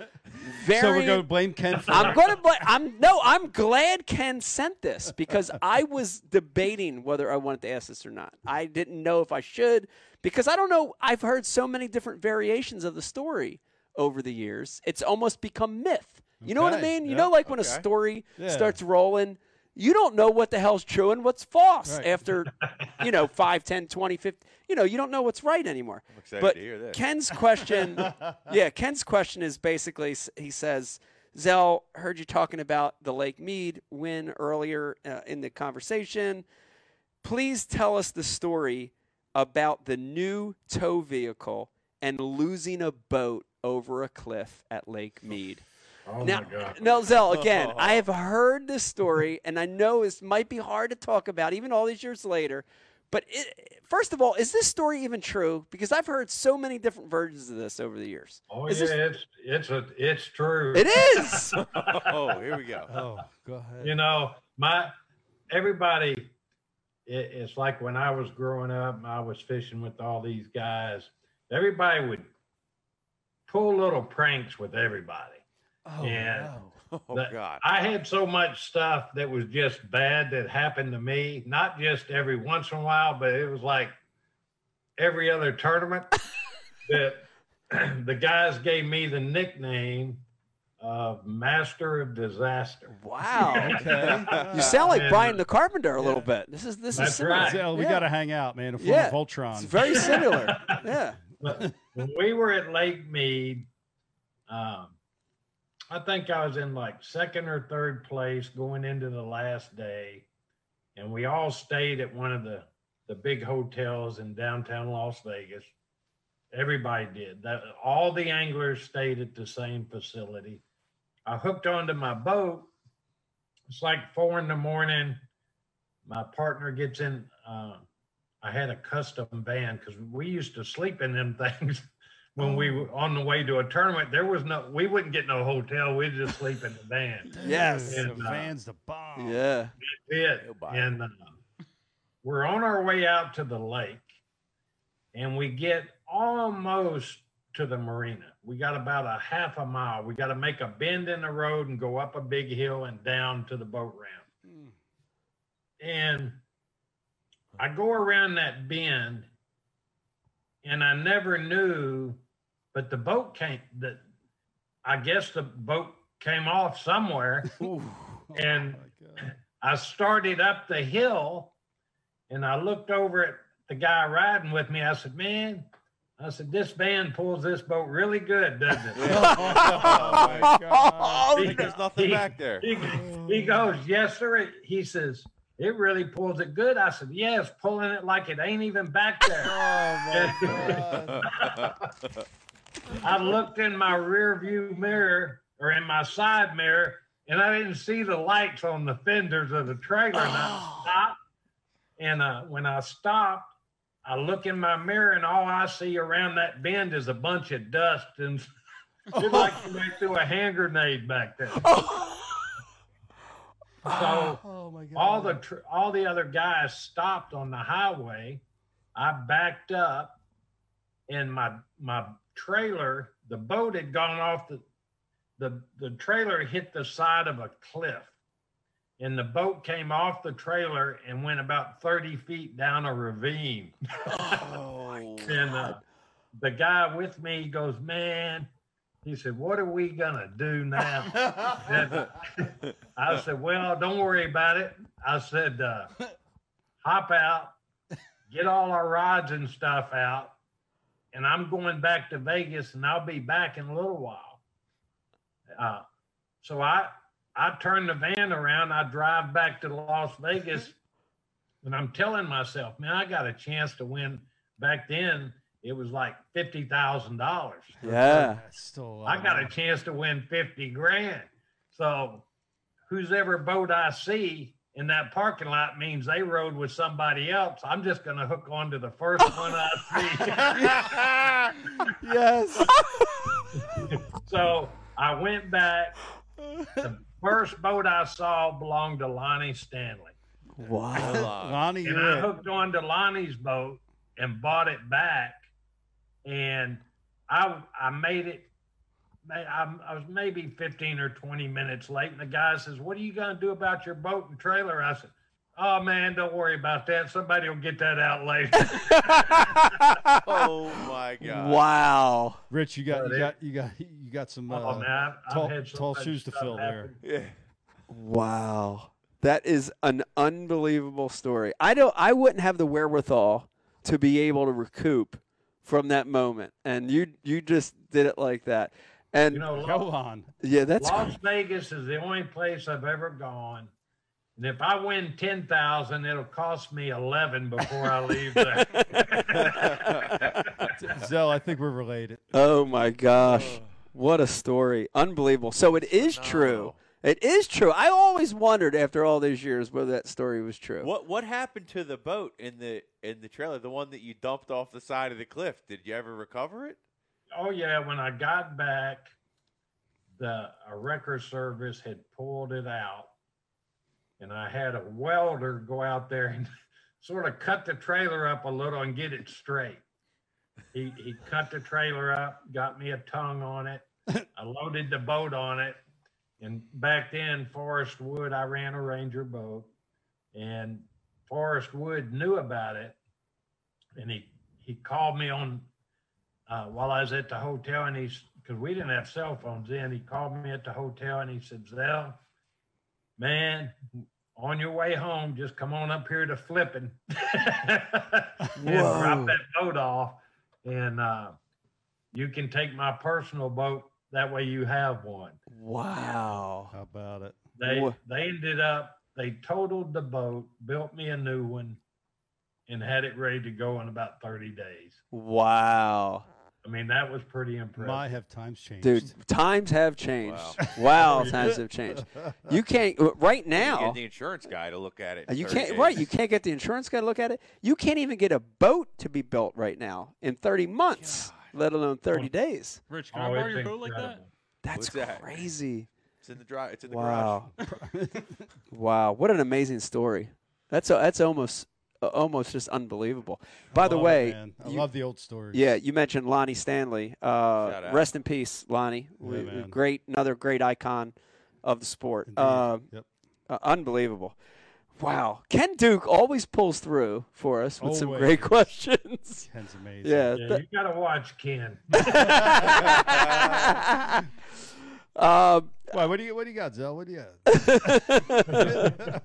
very. so we're going to blame Ken for I'm going to. blame. I'm no. I'm glad Ken sent this because I was debating whether I wanted to ask this or not. I didn't know if I should because I don't know. I've heard so many different variations of the story over the years. It's almost become myth. You know what I mean? You yeah, know, like when a story Yeah. starts rolling, you don't know what the hell's true and what's false Right. after, you know, 5, 10, 20, 50. You know, you don't know what's right anymore. excited but to hear this. Ken's question, yeah, Ken's question is basically he says, Zell, heard you talking about the Lake Mead win earlier uh, in the conversation. Please tell us the story about the new tow vehicle and losing a boat over a cliff at Lake Mead. Oh now, my God. now, Zell, again, I have heard this story, and I know this might be hard to talk about, even all these years later. But it, first of all, is this story even true? Because I've heard so many different versions of this over the years. Oh Is yeah, this- it's it's a it's true. It is. oh, here we go. Oh, go ahead. You know, my everybody. It, it's like when I was growing up, I was fishing with all these guys. Everybody would pull little pranks with everybody. Oh, and- no. Oh God. I had so much stuff that was just bad that happened to me, not just every once in a while, but it was like every other tournament that the guys gave me the nickname of Master of Disaster. wow. Okay. You sound like And- Brian the Carpenter a little bit. This is this is That's similar. right. Zell, we Yeah. got to hang out, man. In front Yeah. of Voltron. It's very similar. Yeah. But when we were at Lake Mead, um, I think I was in like second or third place going into the last day, and we all stayed at one of the the big hotels in downtown Las Vegas. Everybody did that. All the anglers stayed at the same facility. I hooked onto my boat. It's like four in the morning. My partner gets in. Uh, I had a custom van because we used to sleep in them things when we were on the way to a tournament. There was no, we wouldn't get no hotel. We'd just sleep in the van. Yes. And, the uh, van's the bomb. Yeah. it. It. And uh, we're on our way out to the lake, and we get almost to the marina. We got about a half a mile. We got to make a bend in the road and go up a big hill and down to the boat ramp. And I go around that bend, and I never knew, but the boat came. That I guess the boat came off somewhere. Oh, And- my God. I started up the hill and I looked over at the guy riding with me. I said, Man, I said, this van pulls this boat really good, doesn't it? oh my God. He- There's nothing he- back there. he, he goes, Yes, sir. He says, It really pulls it good. I said, Yes, pulling it like it ain't even back there. Oh, my God. I looked in my rear view mirror or in my side mirror and I didn't see the lights on the fenders of the trailer. And I stopped. And uh, when I stopped, I look in my mirror and all I see around that bend is a bunch of dust and it's like somebody threw a hand grenade back there. So Oh, my God. all the tr- all the other guys stopped on the highway. I backed up, and my my trailer, the boat had gone off the the the trailer hit the side of a cliff, and the boat came off the trailer and went about thirty feet down a ravine. Oh, and uh, the guy with me goes, "Man," he said, "What are we gonna do now?" And I said, Well, don't worry about it. I said, uh, Hop out, get all our rods and stuff out, and I'm going back to Vegas, and I'll be back in a little while. Uh, so I I turn the van around, I drive back to Las Vegas, and I'm telling myself, man, I got a chance to win. Back then, it was like fifty thousand dollars. Yeah. Still I got a chance to win 50 grand. So whose ever boat I see in that parking lot means they rode with somebody else. I'm just going to hook on to the first one I see. Yes. so I went back. The first boat I saw belonged to Lonnie Stanley. wow. Lonnie, And I hooked on to Lonnie's boat and bought it back. And I I made it. Ma- I'm- I was maybe 15 or 20 minutes late, and the guy says, "What are you going to do about your boat and trailer?" I said, "Oh man, don't worry about that. Somebody will get that out later." Oh my God! wow. Rich, you got you got you got you got some uh, oh man, I've, I've tall, so tall shoes to stuff fill there. Yeah. Wow. That is an unbelievable story. I don't I wouldn't have the wherewithal to be able to recoup from that moment. And you you just did it like that. And You know, Go Las, on. yeah, that's Las Vegas is the only place I've ever gone. And if I win ten thousand, it'll cost me eleven before I leave there. Zell, I think we're related. Oh my gosh. What a story. Unbelievable. So it is true. It is true. I always wondered after all these years whether that story was true. What what happened to the boat in the in the trailer? The one that you dumped off the side of the cliff. Did you ever recover it? Oh yeah, when I got back, the a record service had pulled it out, and I had a welder go out there and sort of cut the trailer up a little and get it straight. He he cut the trailer up, got me a tongue on it. I loaded the boat on it, and back then Forrest Wood, I ran a Ranger boat, and Forrest Wood knew about it, and he he called me on uh, while I was at the hotel, and he's because we didn't have cell phones then. He called me at the hotel and he said, "Zell, man, on your way home, just come on up here to Flippin and Whoa. drop that boat off, and uh, you can take my personal boat. That way, you have one." Wow. How about it? They Wha- they ended up they totaled the boat, built me a new one, and had it ready to go in about thirty days. Wow. I mean, that was pretty impressive. My have times changed. Dude, times have changed. Wow, times have changed. You can't right now. You now. get the insurance guy to look at it. Uh, You can't days. right. You can't get the insurance guy to look at it. You can't even get a boat to be built right now in 30 months, let alone 30 days. Rich, can I Oh, borrow your boat like that? That's What's that? crazy. It's in the dry. It's in the Wow. wow. What an amazing story. That's that's almost almost just unbelievable. By I the love it, way. I you- love the old stories. yeah, you mentioned Lonnie Stanley. Uh, rest in peace, Lonnie. Yeah, We- great, another great icon of the sport. Uh, yep. Uh, unbelievable. Wow. Ken Duke always pulls through for us with some great questions. Ken's amazing. yeah. Yeah, th- you got to watch Ken. um, Why? What do you What do you got, Zell? What do you got?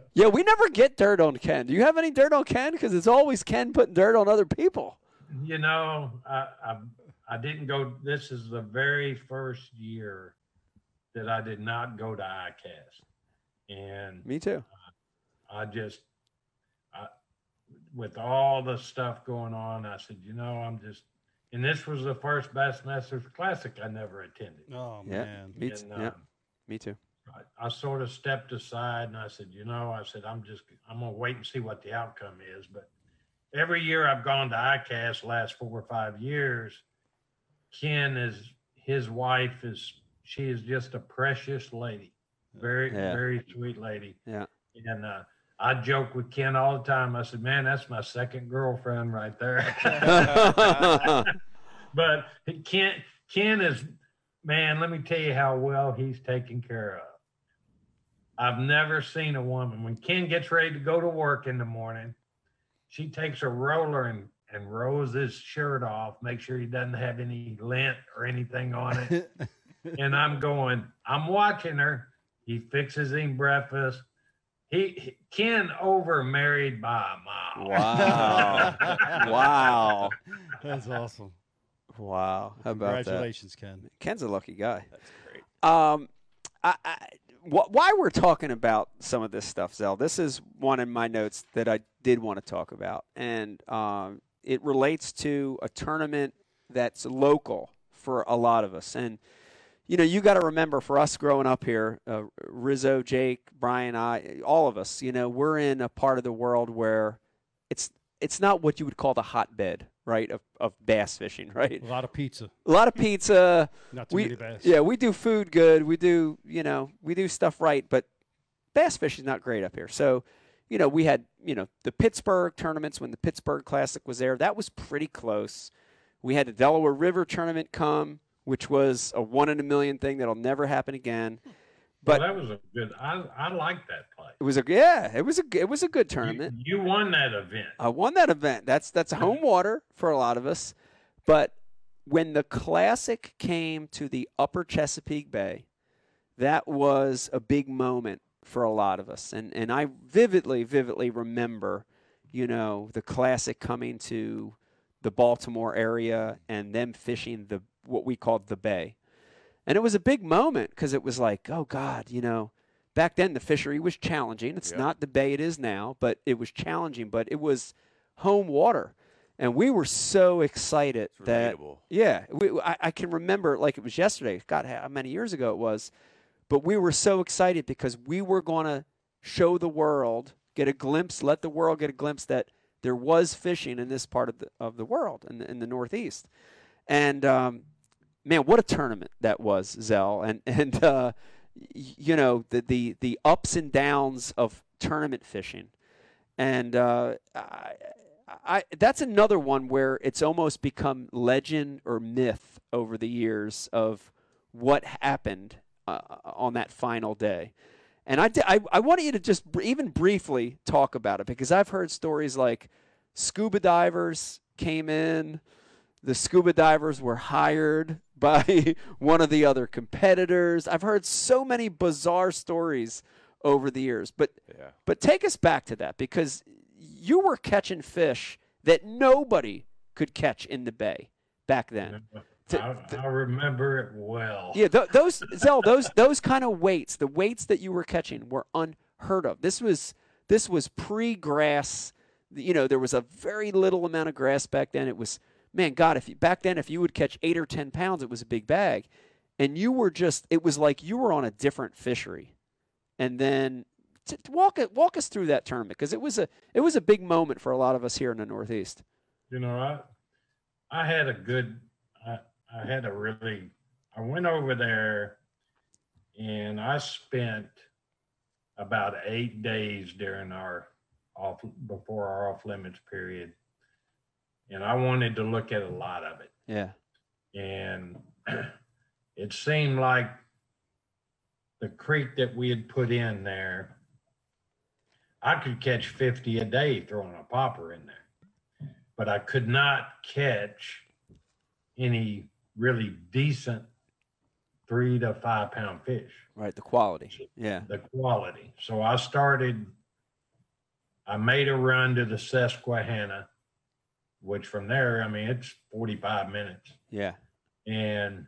yeah, we never get dirt on Ken. Do you have any dirt on Ken? Because it's always Ken putting dirt on other people. you know, I, I I didn't go. This is the very first year that I did not go to ICAST, and Me too. I just, I, with all the stuff going on, I said, you know, I'm just, and this was the first Bassmasters Classic I never attended. Oh Yeah. man. Me, t- And, yeah, um, me too. I, I sort of stepped aside and I said, you know, I said, I'm just, I'm going to wait and see what the outcome is. But every year I've gone to ICAST last four or five years, Ken is, his wife is, she is just a precious lady. Very, Yeah. very sweet lady. Yeah. And, uh, I joke with Ken all the time. I said, man, that's my second girlfriend right there. but Ken, Ken is, man, let me tell you how well he's taken care of. I've never seen a woman when Ken gets ready to go to work in the morning, she takes a roller and, and rolls his shirt off, make sure he doesn't have any lint or anything on it. and I'm going, I'm watching her. He fixes him breakfast. He, he Ken over married by a mile. Wow. wow. That's awesome. Wow. How about that? Congratulations, Ken. Ken's a lucky guy. That's great. Um, I, I, wh- why we're talking about some of this stuff, Zell, this is one in my notes that I did want to talk about. And um, it relates to a tournament that's local for a lot of us. And, you know, you got to remember for us growing up here, uh, Rizzo, Jake, Brian, I, all of us, you know, we're in a part of the world where it's it's not what you would call the hotbed, right, of, of bass fishing, right? A lot of pizza. A lot of pizza. Not too we, many bass. Yeah, we do food good. We do, you know, we do stuff right, but bass fishing is not great up here. So, you know, we had, you know, the Pittsburgh tournaments when the Pittsburgh Classic was there. That was pretty close. We had the Delaware River tournament come, which was a one in a million thing that'll never happen again. Well, But that was a good. I I like that play. it was a yeah, it was a it was a good You, tournament. you won that event. I won that event. That's that's home water for a lot of us. But when the classic came to the upper Chesapeake Bay, that was a big moment for a lot of us. And and I vividly, vividly remember, you know, the classic coming to the Baltimore area and them fishing the what we called the bay. And it was a big moment because it was like, oh God, you know, back then the fishery was challenging. It's Yeah. not the bay it is now, but it was challenging. But it was home water, and we were so excited It's that relatable. yeah, we, I, I can remember like it was yesterday. God, how many years ago it was, but we were so excited because we were going to show the world, get a glimpse, let the world get a glimpse that there was fishing in this part of the of the world in the, in the Northeast, and um, man, what a tournament that was, Zell, and and uh, you know the the the ups and downs of tournament fishing, and uh, I, I that's another one where it's almost become legend or myth over the years of what happened uh, on that final day. And I, I, I want you to just even briefly talk about it because I've heard stories like scuba divers came in, the scuba divers were hired by one of the other competitors. I've heard so many bizarre stories over the years. But Yeah. but take us back to that because you were catching fish that nobody could catch in the bay back then. Th- I, I remember it well. Yeah, th- those Zell, those those kind of weights, the weights that you were catching were unheard of. This was this was pre-grass. You know, there was a very little amount of grass back then. It was man, God, if you, back then if you would catch eight or ten pounds, it was a big bag, and you were just it was like you were on a different fishery. And then walk walk us through that tournament because it was a it was a big moment for a lot of us here in the Northeast. You know, I I had a good I, I had a really I went over there and I spent about eight days during our off before our off limits period. And I wanted to look at a lot of it. Yeah, And it seemed like the creek that we had put in there, I could catch 50 a day throwing a popper in there. But I could not catch any really decent three to five pound fish, right. The quality. Yeah, the quality. So I started, I made a run to the Susquehanna, which from there, I mean, it's 45 minutes yeah, and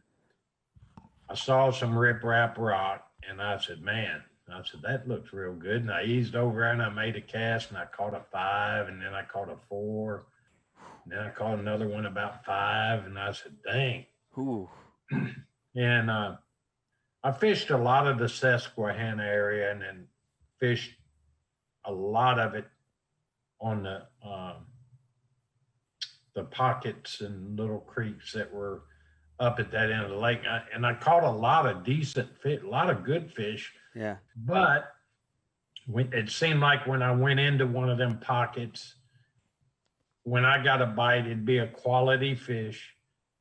I saw some riprap rock, and I said, "Man," I said, "that looks real good." And I eased over and I made a cast, and I caught a five, and then I caught a four, and then I caught another one about five, and I said, "Dang!" Ooh, And uh, I fished a lot of the Susquehanna area, and then fished a lot of it on the um, the pockets and little creeks that were up at that end of the lake. I, and I caught a lot of decent fish, a lot of good fish. yeah, But when, it seemed like when I went into one of them pockets, when I got a bite, it'd be a quality fish,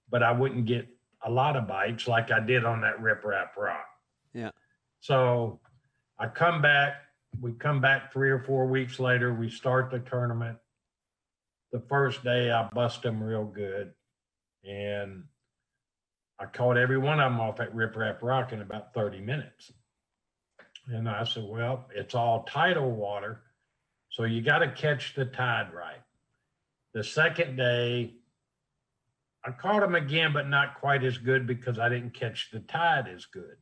but I wouldn't get a lot of bites like I did on that riprap rock. Yeah. So I come back. We come back three or four weeks later. We start the tournament. The first day, I bust them real good, and I caught every one of them off at riprap rock in about thirty minutes. And I said, well, it's all tidal water. So you got to catch the tide right. The second day, I caught them again, but not quite as good because I didn't catch the tide as good.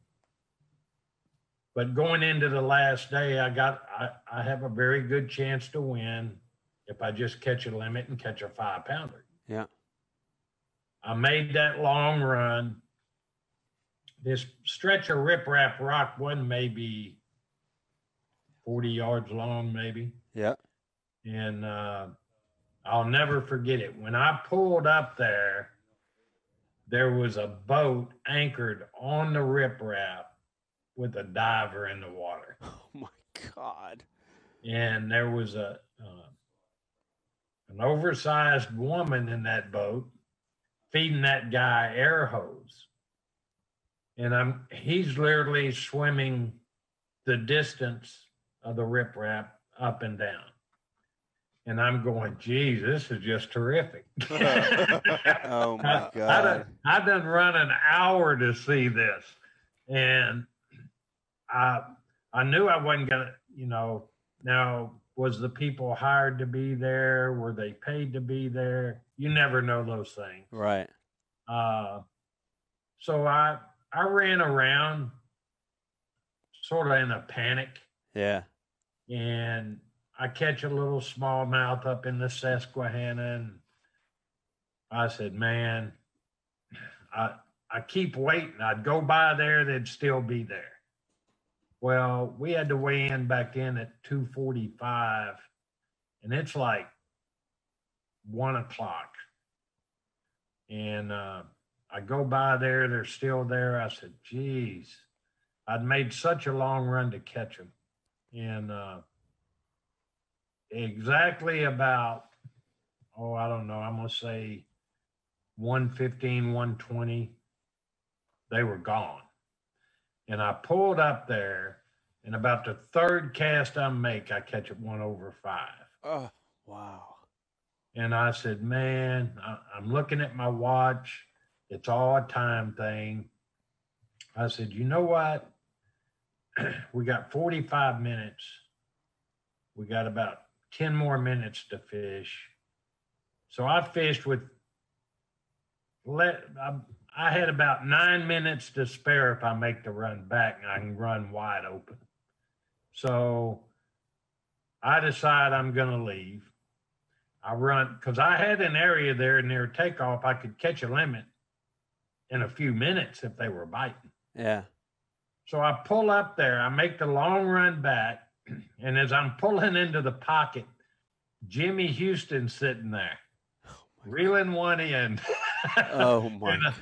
But going into the last day, I got I, I have a very good chance to win if I just catch a limit and catch a five pounder. Yeah. I made that long run. This stretch of riprap rock wasn't maybe 40 yards long, maybe. Yeah. And uh, I'll never forget it. When I pulled up there, there was a boat anchored on the riprap with a diver in the water. Oh my God. And there was a an oversized woman in that boat feeding that guy air hose. And I'm he's literally swimming the distance of the riprap up and down. And I'm going, geez, this is just terrific. Oh my I, I, God. done, I done run an hour to see this. And I I knew I wasn't gonna, you know, now was the people hired to be there? Were they paid to be there? You never know those things. Right. Uh, so I I ran around sort of in a panic Yeah. and I catch a little smallmouth up in the Susquehanna and I said, man, I I keep waiting. I'd go by there, they'd still be there. Well, we had to weigh in back in at 245 and it's like one o'clock. And uh, I go by there, they're still there. I said, geez, I'd made such a long run to catch them. And uh, exactly about, oh, I don't know, I'm to say 115, 120, they were gone. And I pulled up there, and about the third cast I make, I catch it one over five. Oh, wow. And I said, man, I, I'm looking at my watch. It's all a time thing. I said, you know what? we got 45 minutes. We got about 10 more minutes to fish. So I fished with, let, I, I had about nine minutes to spare if I make the run back and I can run wide open. So I decide I'm going to leave. I run because I had an area there near takeoff. I could catch a limit in a few minutes if they were biting. Yeah. So I pull up there. I make the long run back, and as I'm pulling into the pocket, Jimmy Houston's sitting there, oh reeling one in. Oh my. and,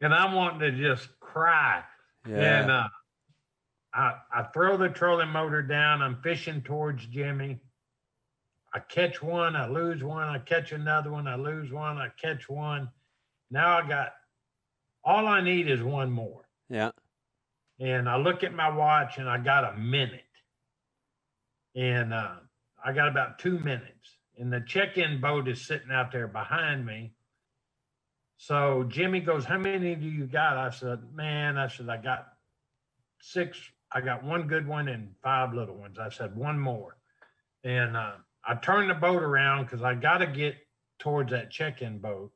and I'm wanting to just cry. Yeah. And uh, I, I throw the trolling motor down. I'm fishing towards Jimmy. I catch one, I lose one, I catch another one, I lose one, I catch one. Now I got all I need is one more. yeah. And I look at my watch and I got a minute. And uh, I got about two minutes. And the check in boat is sitting out there behind me. So Jimmy goes, How many do you got? I said, Man, I said, I got six. I got one good one and five little ones. I said, One more. And uh, I turned the boat around because I got to get towards that check in boat.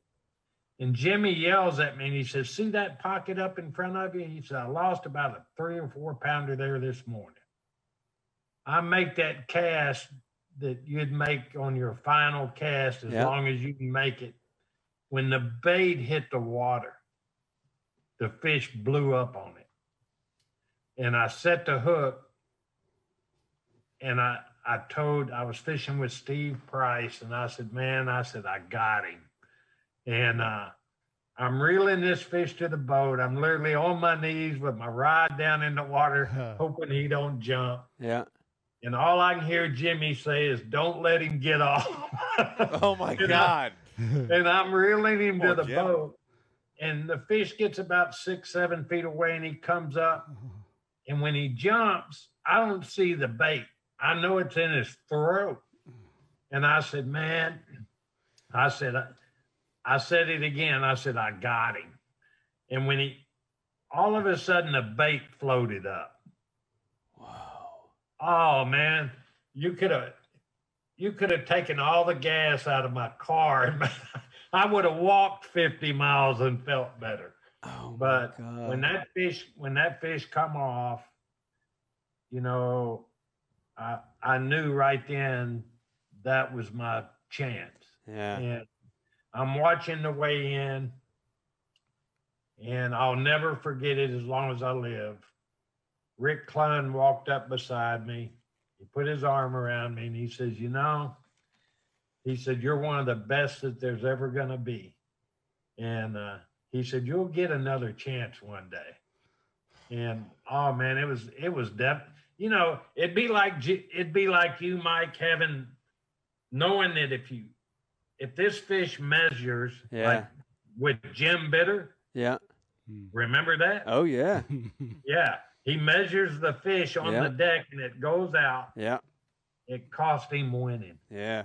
And Jimmy yells at me and he says, See that pocket up in front of you? He said, I lost about a three or four pounder there this morning. I make that cast that you'd make on your final cast as Yeah. long as you can make it. When the bait hit the water, the fish blew up on it. And I set the hook and I, I told, I was fishing with Steve Price and I said, Man, I said, I got him. And uh, I'm reeling this fish to the boat. I'm literally on my knees with my rod down in the water, hoping he don't jump. Yeah. And all I can hear Jimmy say is, "Don't let him get off." Oh my You know? God! and I'm reeling him to the Jim. boat. And the fish gets about six, seven feet away, and he comes up. And when he jumps, I don't see the bait. I know it's in his throat. And I said, "Man," I said, I, I said it again. I said, "I got him." And when he, all of a sudden, the bait floated up. Wow. Oh man, you could have you could have taken all the gas out of my car and I would have walked 50 miles and felt better. Oh, But when that fish when that fish come off, you know, I I knew right then that was my chance. yeah. And I'm watching the weigh in, and I'll never forget it as long as I live. Rick Clunn walked up beside me. He put his arm around me and he says, You know, he said, You're one of the best that there's ever going to be. And uh, he said, You'll get another chance one day. And oh man, it was, it was def, you know, it'd be like, it'd be like you, Mike, having, knowing that if you, if this fish measures Yeah. like with Jim Bitter, Yeah. remember that? Oh yeah. Yeah. He measures the fish on Yeah. the deck and it goes out. Yeah. It cost him winning. Yeah.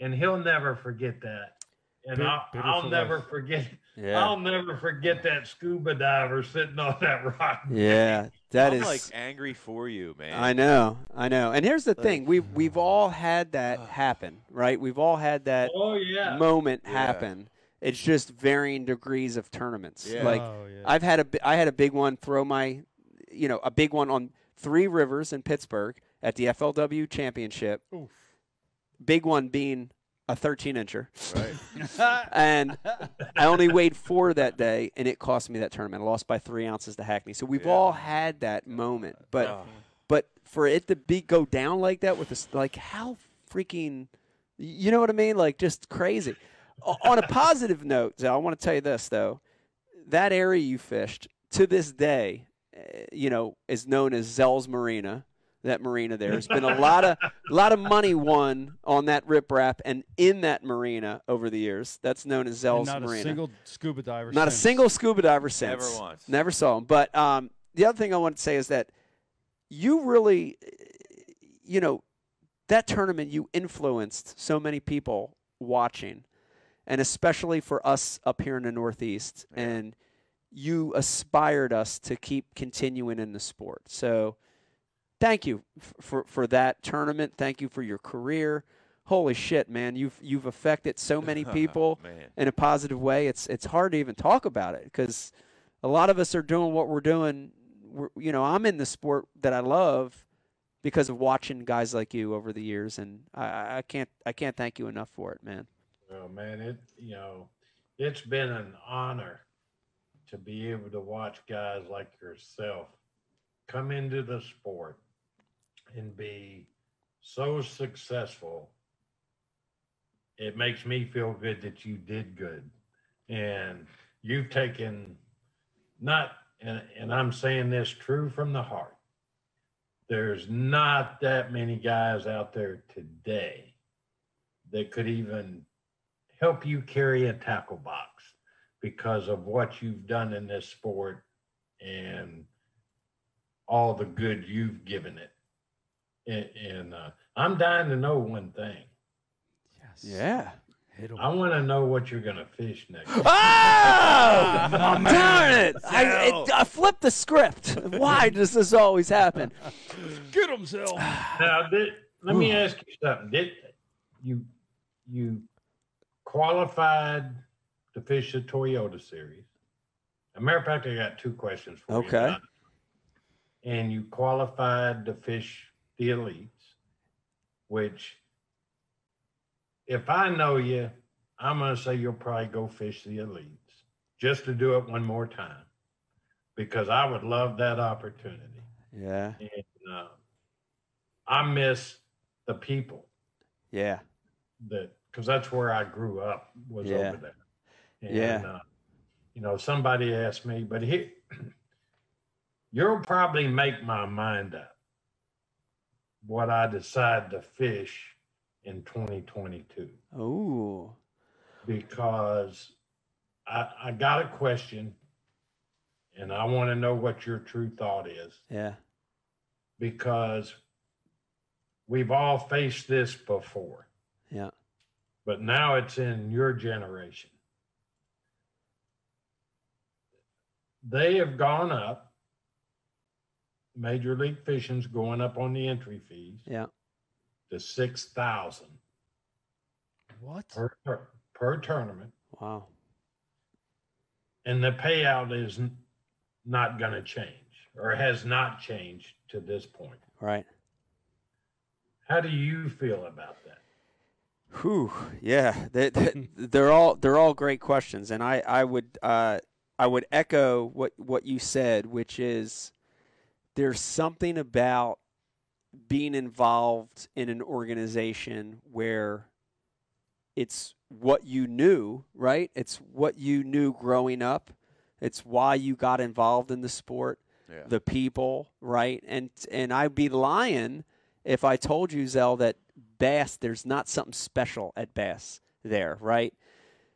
And he'll never forget that. And Bit- I'll, I'll never forget Yeah. I'll never forget that scuba diver sitting on that rock. Yeah. That I'm is. like angry for you, man. I know. I know. And here's the Like- thing: we've we've all had that happen, right? We've all had that Oh yeah. moment Yeah. happen. It's just varying degrees of tournaments. Yeah. Like oh, yeah. I've had a bi- I had a big one throw my, you know, a big one on Three Rivers in Pittsburgh at the FLW Championship. Oof. Big one being a 13 incher, Right. and I only weighed four that day, and it cost me that tournament. I lost by three ounces to Hackney. So we've Yeah. all had that moment, but Oh. but for it to be go down like that with this, like how freaking, you know what I mean? Like just crazy. On a positive note, Zell, I want to tell you this though, that area you fished to this day, you know, is known as Zell's Marina. That marina there. There's been a lot of a lot of money won on that riprap and in that marina over the years. That's known as And Zell's not Marina. a single scuba diver. Not a single scuba diver since. Never once. Never saw him. But um, the other thing I want to say is that you really, you know, that tournament you influenced so many people watching, and especially for us up here in the Northeast, Yeah. and you aspired us to keep continuing in the sport. So, thank you f- for for that tournament. Thank you for your career. Holy shit, man! You've you've affected so many people man. in a positive way. It's it's hard to even talk about it because a lot of us are doing what we're doing. We're, you know, I'm in the sport that I love because of watching guys like you over the years, and I, I can't I can't thank you enough for it, man. Oh man, it you know, it's been an honor to be able to watch guys like yourself come into the sport and be so successful. It makes me feel good that you did good. And you've taken not and, and I'm saying this true from the heart. There's not that many guys out there today that could even help you carry a tackle box because of what you've done in this sport and all the good you've given it. And, and uh, I'm dying to know one thing. Yes. Yeah. Hit 'em. I want to know what you're going to fish next. Oh, darn it! I, it, I flipped the script. Why does this always happen? Get him, Zell. now, did, let me ask you something. Did you you qualified to fish the Toyota Series? As a matter of fact, I got two questions for you. Okay. And you qualified to fish the elites, which, if I know you, I'm going to say you'll probably go fish the elites just to do it one more time because I would love that opportunity Yeah. and uh, I miss the people Yeah. that because that's where I grew up was Yeah. over there. And, Yeah. Uh, you know, somebody asked me, but he, you'll probably make my mind up what I decide to fish in 2022 Oh. because I, I got a question and I want to know what your true thought is. Yeah. because we've all faced this before. Yeah. But now it's in your generation. They have gone up. Major League Fishing's going up on the entry fees Yeah. to six thousand What? per tur- per tournament, Wow. and the payout is not going to change or has not changed to this point. Right. How do you feel about that? Whew. Yeah. They, they, they're all they're all great questions, and I I would uh, I would echo what what you said, which is there's something about being involved in an organization where it's what you knew, right? It's what you knew growing up. It's why you got involved in the sport, Yeah. the people, right? And and I'd be lying if I told you, Zell, that Bass, there's not something special at Bass there, right?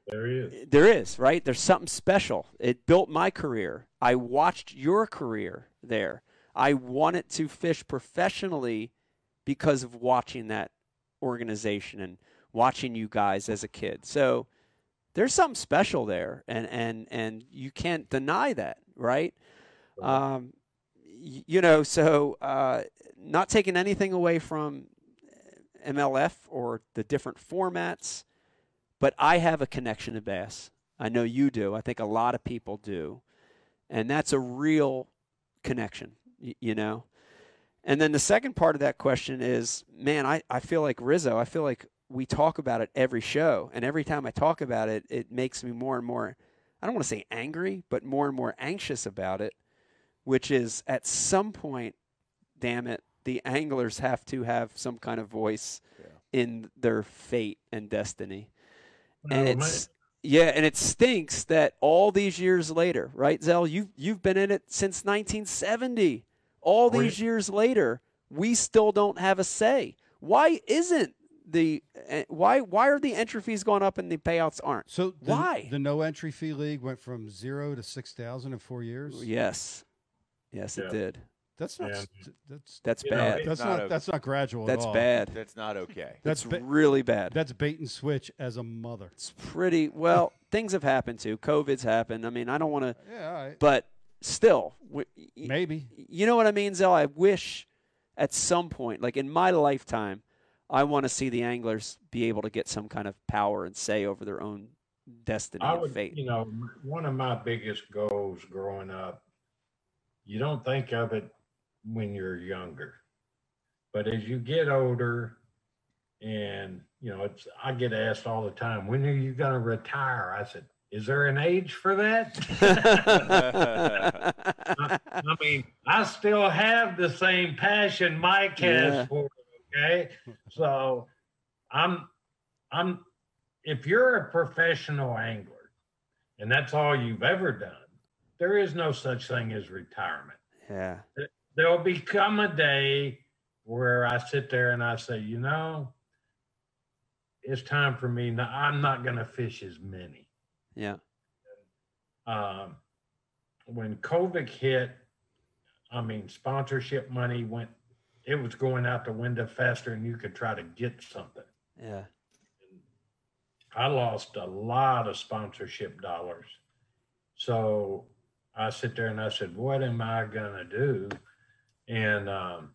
There he is. There is, right? There's something special. It built my career. I watched your career there. I wanted to fish professionally because of watching that organization and watching you guys as a kid. So there's something special there, and and and you can't deny that, right? Um, you know, so uh, not taking anything away from MLF or the different formats, but I have a connection to bass. I know you do. I think a lot of people do, and that's a real connection. You know. And then the second part of that question is, man, I, I feel like Rizzo. I feel like we talk about it every show, and every time I talk about it, it makes me more and more. I don't want to say angry, but more and more anxious about it. Which is at some point, damn it, the anglers have to have some kind of voice in their fate and destiny. And Well, my- it's yeah, and it stinks that all these years later, right, Zell? You you've been in it since 1970. All We- these years later, we still don't have a say. Why isn't the eh, why why are the entry fees going up and the payouts aren't? So the, Why? the no entry fee league went from zero to six thousand in four years? Yes, yes, Yeah. it did. That's not. Yeah. st- That's That's You know, bad. that's not not. okay. That's not gradual. That's at all. bad. That's not okay. That's That's ba- really bad. That's bait and switch as a mother. It's pretty well. things have happened too. COVID's happened. I mean, I don't want to, Yeah, all right. but still, w- y- maybe. you know what I mean, Zell? I wish at some point, like in my lifetime, I want to see the anglers be able to get some kind of power and say over their own destiny I and would, fate. you know, one of my biggest goals growing up, you don't think of it when you're younger, but as you get older, and you know, it's I get asked all the time, when are you going to retire? I said, is there an age for that? I mean, I still have the same passion Mike has Yeah. for it. Okay, so I'm, I'm. If you're a professional angler, and that's all you've ever done, there is no such thing as retirement. yeah, There'll become a day where I sit there and I say, you know, it's time for me. Now, I'm not going to fish as many yeah, um, when COVID hit, I mean, sponsorship money went, it was going out the window faster than you could try to get something. yeah. I lost a lot of sponsorship dollars. So I sit there and I said, what am I going to do? And um,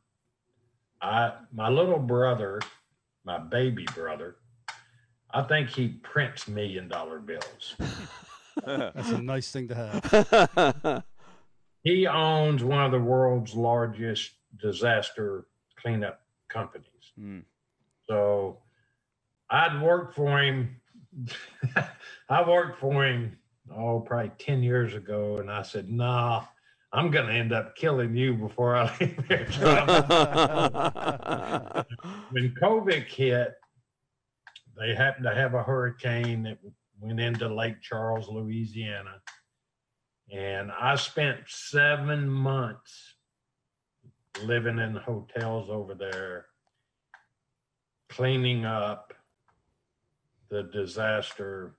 I, my little brother, my baby brother, I think he prints million dollar bills. That's a nice thing to have. he owns one of the world's largest disaster cleanup companies. Mm. So I'd worked for him. I worked for him, oh, probably 10 years ago. And I said, nah, I'm going to end up killing you before I leave here. When COVID hit, they happened to have a hurricane that went into Lake Charles, Louisiana. And I spent seven months living in hotels over there, cleaning up the disaster,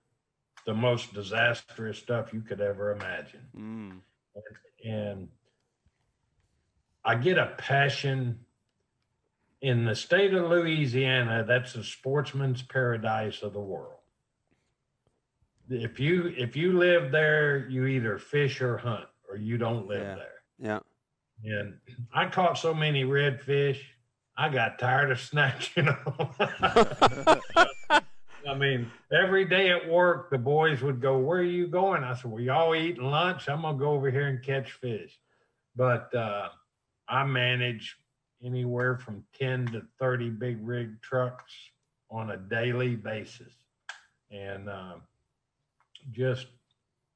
the most disastrous stuff you could ever imagine Mm. And I get a passion in the state of Louisiana. That's the sportsman's paradise of the world. If you if you live there, you either fish or hunt, or you don't live Yeah. there. Yeah, And I caught so many redfish, I got tired of snatching them. I mean, every day at work, the boys would go, Where are you going? I said, Well, y'all eating lunch? I'm going to go over here and catch fish. But uh, I manage anywhere from 10 to 30 big rig trucks on a daily basis. And uh, just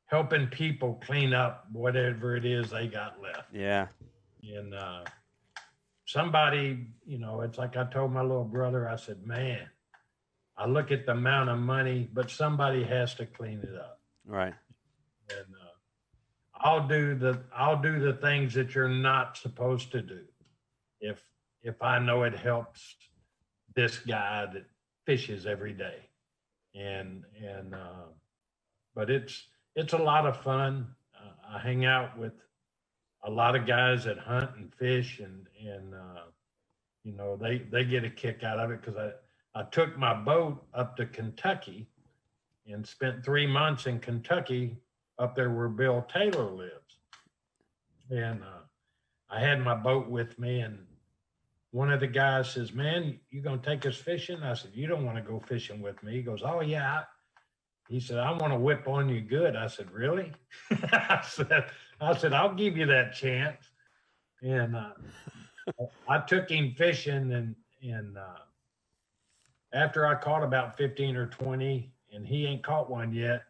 helping people clean up whatever it is they got left. Yeah. And uh, somebody, you know, it's like I told my little brother, I said, man, I look at the amount of money, but somebody has to clean it up. Right. And uh, I'll do the I'll do the things that you're not supposed to do. If if I know it helps this guy that fishes every day. And and uh, but it's it's a lot of fun. Uh, I hang out with a lot of guys that hunt and fish and and uh, you know they they get a kick out of it because I I took my boat up to Kentucky and spent three months in Kentucky up there where Bill Taylor lives, and uh, I had my boat with me and. One of the guys says, "Man, you gonna take us fishing?" I said, "You don't want to go fishing with me." He goes, "Oh yeah, he said, I want to whip on you good. I said, Really? I said, I said, I'll give you that chance. And uh, I took him fishing and and uh, after I caught about 15 or 20 and he ain't caught one yet,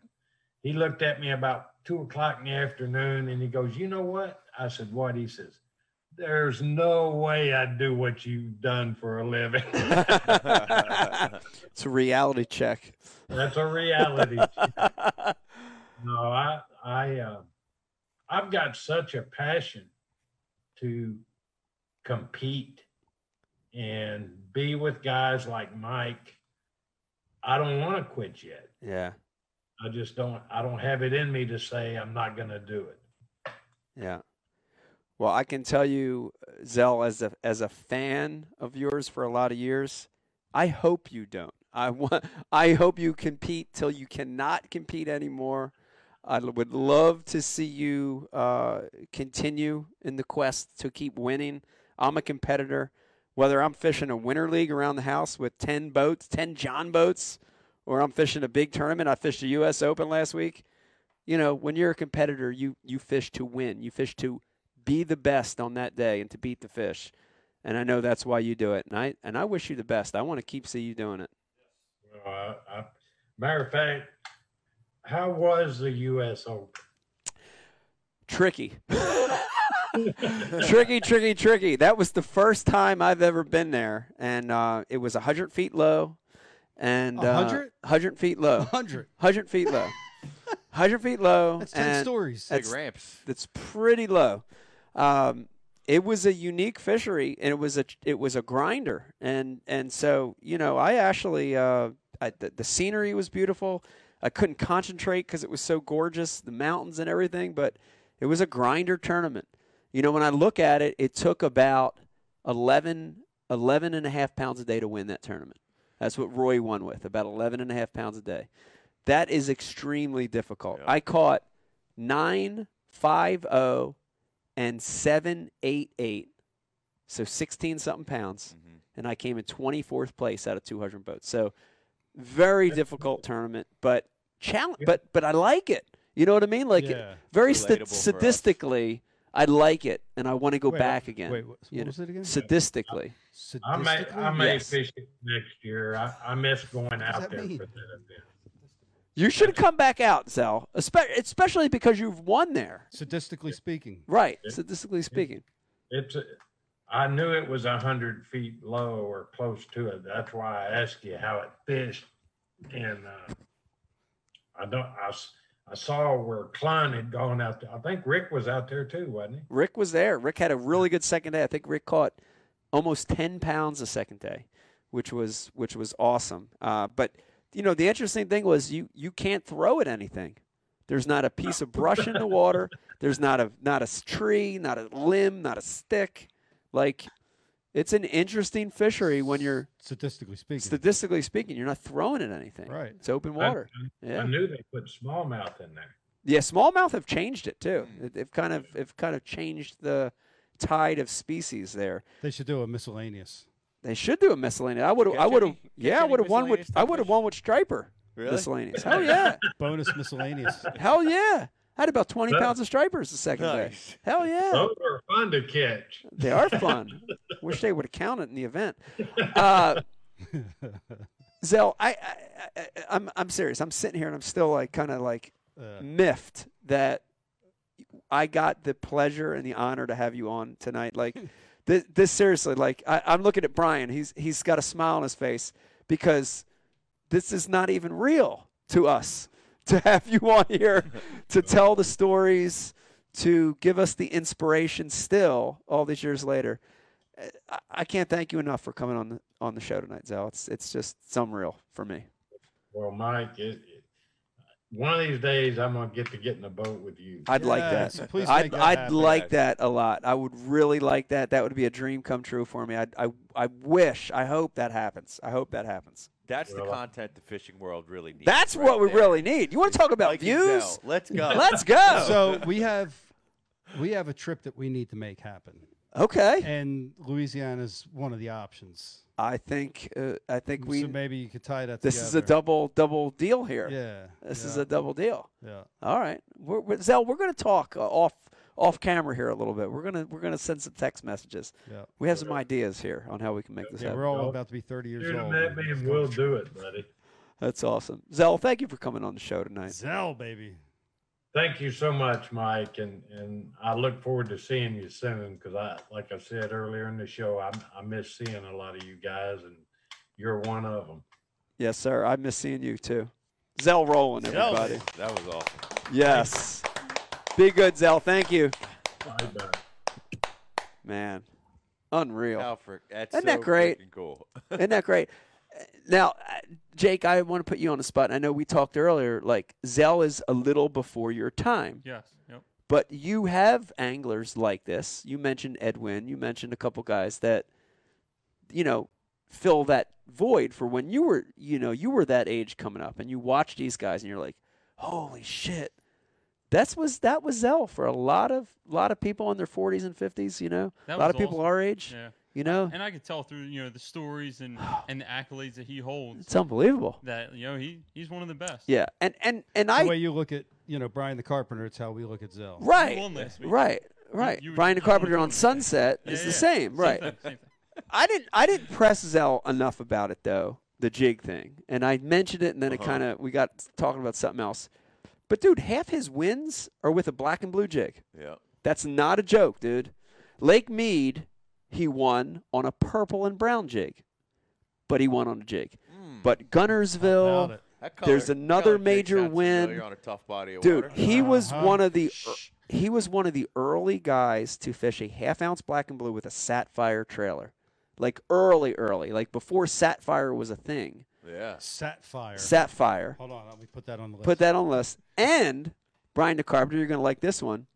he looked at me about two o'clock in the afternoon and he goes, You know what? I said, What? He says, There's no way I'd do what you've done for a living. it's a reality check. That's a reality. check. no, I, I, uh, I've got such a passion to compete and be with guys like Mike. I don't want to quit yet. Yeah. I just don't. I don't have it in me to say I'm not going to do it. Yeah. Well, I can tell you, Zell, as a as a fan of yours for a lot of years, I hope you don't. I want. I hope you compete till you cannot compete anymore. I would love to see you uh, continue in the quest to keep winning. I'm a competitor. Whether I'm fishing a winter league around the house with 10 boats, 10 John boats, or I'm fishing a big tournament. I fished the U.S. Open last week. You know, when you're a competitor, you, you fish to win. You fish to be the best on that day and to beat the fish. And I know that's why you do it. And I, and I wish you the best. I want to keep see you doing it. Uh, I, matter of fact, how was the U.S. Open? Tricky. tricky, tricky, tricky. That was the first time I've ever been there, and uh, it was hundred feet low, and uh, 100? hundred feet low, 100. hundred feet low, hundred feet low. That's 10 and stories. Big ramps. That's pretty low. Um, it was a unique fishery, and it was a it was a grinder, and and so you know I actually uh, I, the, the scenery was beautiful. I couldn't concentrate because it was so gorgeous, the mountains and everything, but it was a grinder tournament. You know, when I look at it, it took about 11, 11 and a half pounds a day to win that tournament. That's what Roy won with, about 11 and a half pounds a day. That is extremely difficult. Yeah. I caught 9, 5, 0, and 7, 8, 8. So 16 something pounds. Mhm. And I came in 24th place out of 200 boats. So very difficult tournament, but challenge. But but I like it. You know what I mean? Like yeah. very Relatable sta- for us. sadistically, I like it, and I want to go Wait, back again. Wait, what, you what know, was it again? Sadistically, I may, I may Yes. fish it next year. I, I miss going does out there mean? for that event. you should come back out, Zell. Especially because you've won there, Statistically speaking. right? Yeah. Statistically speaking. It's, a- I knew it was a hundred feet low or close to it. That's why I asked you how it fished. And, uh, I don't, I, s- I saw where Klein had gone out there. I think Rick was out there too, wasn't he? Rick was there. Rick had a really good second day. I think Rick caught almost ten pounds the second day, which was which was awesome. Uh, but you know, the interesting thing was you you can't throw at anything. There's not a piece of brush in the water. There's not a not a tree, not a limb, not a stick. Like it's an interesting fishery when you're Statistically speaking. statistically speaking, you're not throwing at anything. Right. It's open water. I, Yeah. knew they put smallmouth in there. Yeah, smallmouth have changed it too. Hmm. They- They've kind of they've kind of changed the tide of species there. They should do a miscellaneous. They should do a miscellaneous. I would have. I would have. Yeah, I would have won with. I would have won with striper Really? miscellaneous. Hell yeah. Bonus miscellaneous. Hell yeah. I had about 20 pounds of stripers the second Nice. day. Hell yeah. Those are fun to catch. They are fun. Wish they would have counted in the event. Uh, Zell, I, I, I, I'm, I'm serious. I'm sitting here and I'm still like kind of like Uh, miffed that I got the pleasure and the honor to have you on tonight. Like this, this seriously, like I, I'm looking at Brian. He's he's got a smile on his face because this is not even real to us to have you on here to tell the stories, to give us the inspiration. Still, all these years later, I, I can't thank you enough for coming on the on the show tonight, Zell. It's it's just it's unreal for me. Well, Mike, it, it- one of these days I'm gonna get to get in the boat with you. I'd like Yes, that. please I'd, that I'd happen. like that a lot. I would really like that. That would be a dream come true for me. I, I, I wish, I hope that happens. I hope that happens. That's the content the fishing world really needs. That's right what we there. really need. You want to talk about Mike and views? Let's go. Let's go. so we have we have a trip that we need to make happen, okay. and Louisiana is one of the options. I think, uh, I think we. so maybe you could tie that. this is a double, double deal here. Yeah. This yeah, is a double deal. Yeah. All right, we're, we're, Zell, we're going to talk uh, off off camera here a little bit. We're gonna we're gonna send some text messages. Yeah. We have some ideas here on how we can make this Yeah, happen. we're all about to be 30 years Shoot old. them at me and we'll do it, buddy. That's awesome. Zell, thank you for coming on the show tonight. Zell, baby. Thank you so much, Mike, and and I look forward to seeing you soon. Because I, like I said earlier in the show, I I miss seeing a lot of you guys, and you're one of them. Yes, sir. I miss seeing you too. Zell Rowland, Zell. everybody. That was awesome. Yes. Be good, Zell. Thank you. Bye bye. Man, unreal. Alfred, that's Isn't that so great? freaking Cool. Isn't that great? Now, Jake, I want to put you on the spot. I know we talked earlier, like, Zell is a little before your time, Yes. Yep. but you have anglers like this. You mentioned Edwin, you mentioned a couple guys that, you know, fill that void for when you were, you know, you were that age coming up and you watch these guys and you're like, holy shit. That's was that was Zell for a lot of lot of people in their 40s and 50s. You know, That a lot of people our age. Yeah. You know, And I could tell through you know the stories and and the accolades that he holds it's unbelievable. that you know he he's one of the best. Yeah, and and and The I way you look at, you know, Brian the Carpenter, it's how we look at Zell. right, won last week. right, right. you were- Brian the Carpenter on. Sunset Yeah, is yeah, the yeah. same, right? Thing, same thing. I didn't I didn't press Zell enough about it though, the jig thing. And I mentioned it and then it Uh-huh. kind of we got talking about something else. But dude, half his wins are with a black and blue jig. Yeah. That's not a joke, dude. Lake Mead, he won on a purple and brown jig. But he won on a jig. Mm. But Guntersville, About it. That There's another major win. On a tough body of dude, water. he was Uh-huh. one of the he was one of the early guys to fish a half ounce black and blue with a Satfire trailer. Like early, early, like before Satfire was a thing. yeah. Satfire. Satfire. Hold on, let me put that on the list. Put that on the list. And Brian DeCarpenter, you're going to like this one.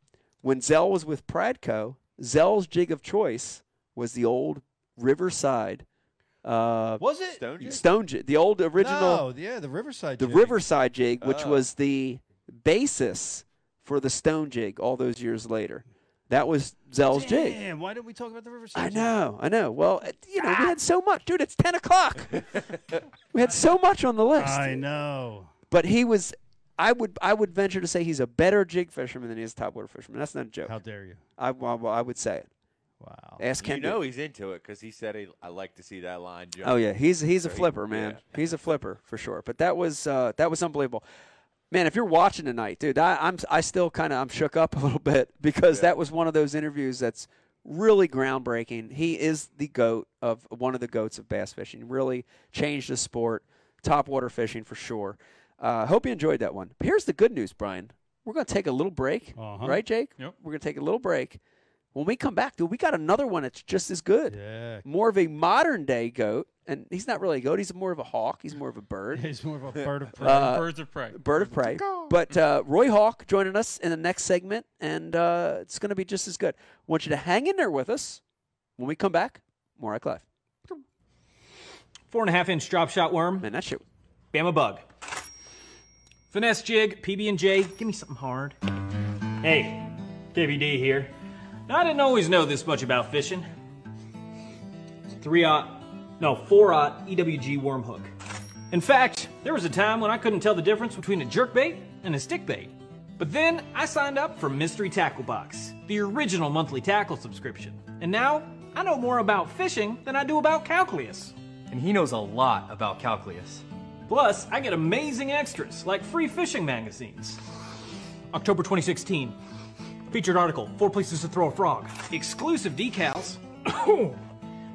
When Zell was with PRADCO, Zell's jig of choice was the old Riverside uh, Was it? Stone jig? stone jig, the old original, No, yeah, the Riverside. the jig. Riverside jig, which Oh. was the basis for the stone jig all those years later. That was Zell's jig. Damn, why didn't we talk about the Riverside? I jig? know, I know. Well, you know, we had so much, dude. It's ten o'clock. we had so much on the list. I know. But he was. I would I would venture to say he's a better jig fisherman than he is a topwater fisherman. That's not a joke. How dare you? I, well, I would say it. Wow. Ask You him. know he's into it because he said he, I like to see that line jump. oh yeah, he's he's a So he- flipper, man. yeah. He's a flipper for sure. But that was uh, that was unbelievable, man. If you're watching tonight, dude, I, I'm I still kind of I'm shook up a little bit because Yeah. that was one of those interviews that's really groundbreaking. He is the goat of one of the goats of bass fishing. Really changed the sport, Top water fishing for sure. Uh, hope you enjoyed that one. But here's the good news, Brian. We're going to take a little break, Uh-huh. right, Jake? Yep. We're going to take a little break. When we come back, dude, we got another one that's just as good. Yeah. More of a modern day goat, and he's not really a goat. He's more of a hawk. He's more of a bird, He's more of a bird of prey. Uh, Birds of prey. bird of prey. But uh, Roy Hawk joining us in the next segment, and uh, it's going to be just as good. want you to hang in there with us. When we come back, more Ike Live. Four and a half inch drop shot worm, Man, that shit. Bama bug. Finesse jig, PB and J. Give me something hard. Hey, KVD here. Now, I didn't always know this much about fishing. Three aught, no, four aught EWG worm hook. In fact, there was a time when I couldn't tell the difference between a jerk bait and a stick bait. But then I signed up for Mystery Tackle Box, the original monthly tackle subscription. And now I know more about fishing than I do about calculus. And he knows a lot about calculus. Plus, I get amazing extras like free fishing magazines. October 2016. Featured article Four Places to Throw a Frog. Exclusive decals.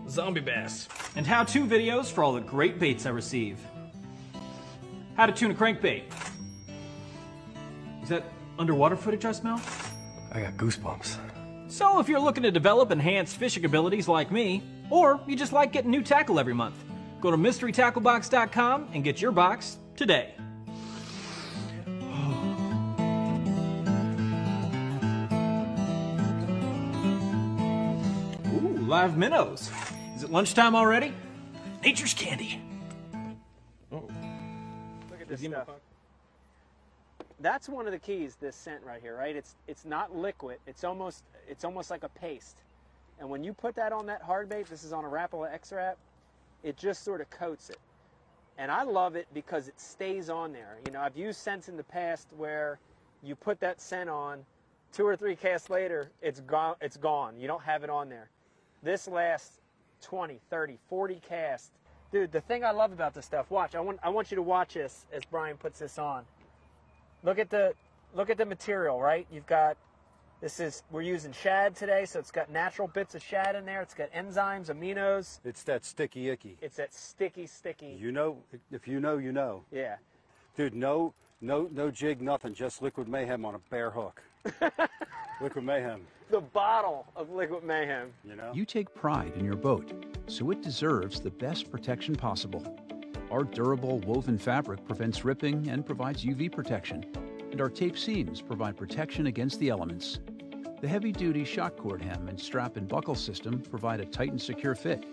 Zombie bass. And how to videos for all the great baits I receive. How to tune a crankbait. Is that underwater footage I smell? I got goosebumps. So, if you're looking to develop enhanced fishing abilities like me, or you just like getting new tackle every month, go to mysterytacklebox.com and get your box today. Live minnows. Is it lunchtime already? Nature's candy. Oh. Look at this stuff. That's one of the keys. This scent right here, right? It's it's not liquid. It's almost it's almost like a paste. And when you put that on that hard bait, this is on a Rapala X-Rap, it just sort of coats it. And I love it because it stays on there. You know, I've used scents in the past where you put that scent on, two or three casts later, it's gone. It's gone. You don't have it on there. This lasts 20, 30, 40 casts. Dude, the thing I love about this stuff, watch. I want I want you to watch this as Brian puts this on. Look at the look at the material, right? You've got this is we're using shad today, so it's got natural bits of shad in there. It's got enzymes, aminos. It's that sticky icky. It's that sticky, sticky. You know, if you know, you know. Yeah. Dude, no, no, no jig, nothing. Just liquid mayhem on a bare hook. liquid mayhem. The bottle of liquid mayhem. You know. You take pride in your boat, so it deserves the best protection possible. Our durable woven fabric prevents ripping and provides UV protection, and our tape seams provide protection against the elements. The heavy duty shock cord hem and strap and buckle system provide a tight and secure fit.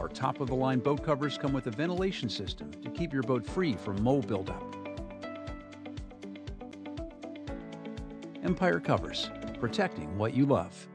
Our top of the line boat covers come with a ventilation system to keep your boat free from mold buildup. Empire Covers, protecting what you love.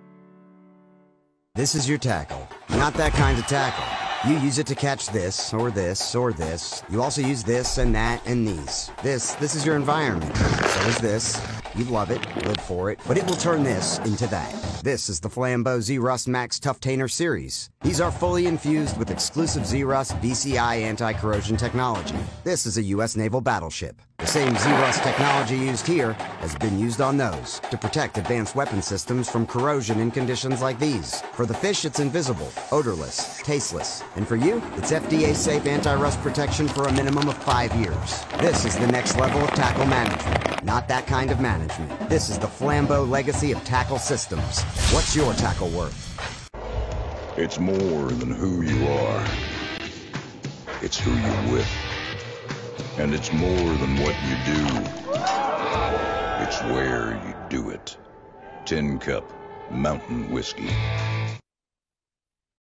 This is your tackle. Not that kind of tackle. You use it to catch this, or this, or this. You also use this and that and these. This, this is your environment. So is this. You love it, live for it, but it will turn this into that. This is the Flambeau Zerust Max Tuff Tainer series. These are fully infused with exclusive Zerust VCI anti-corrosion technology. This is a U.S. naval battleship. The same Zerust technology used here has been used on those to protect advanced weapon systems from corrosion in conditions like these. For the fish, it's invisible, odorless, tasteless. And for you, it's FDA-safe anti-rust protection for a minimum of five years. This is the next level of tackle management. Not that kind of management. This is the Flambeau legacy of tackle systems. What's your tackle worth? It's more than who you are. It's who you're with. And it's more than what you do. It's where you do it. Tin Cup Mountain Whiskey.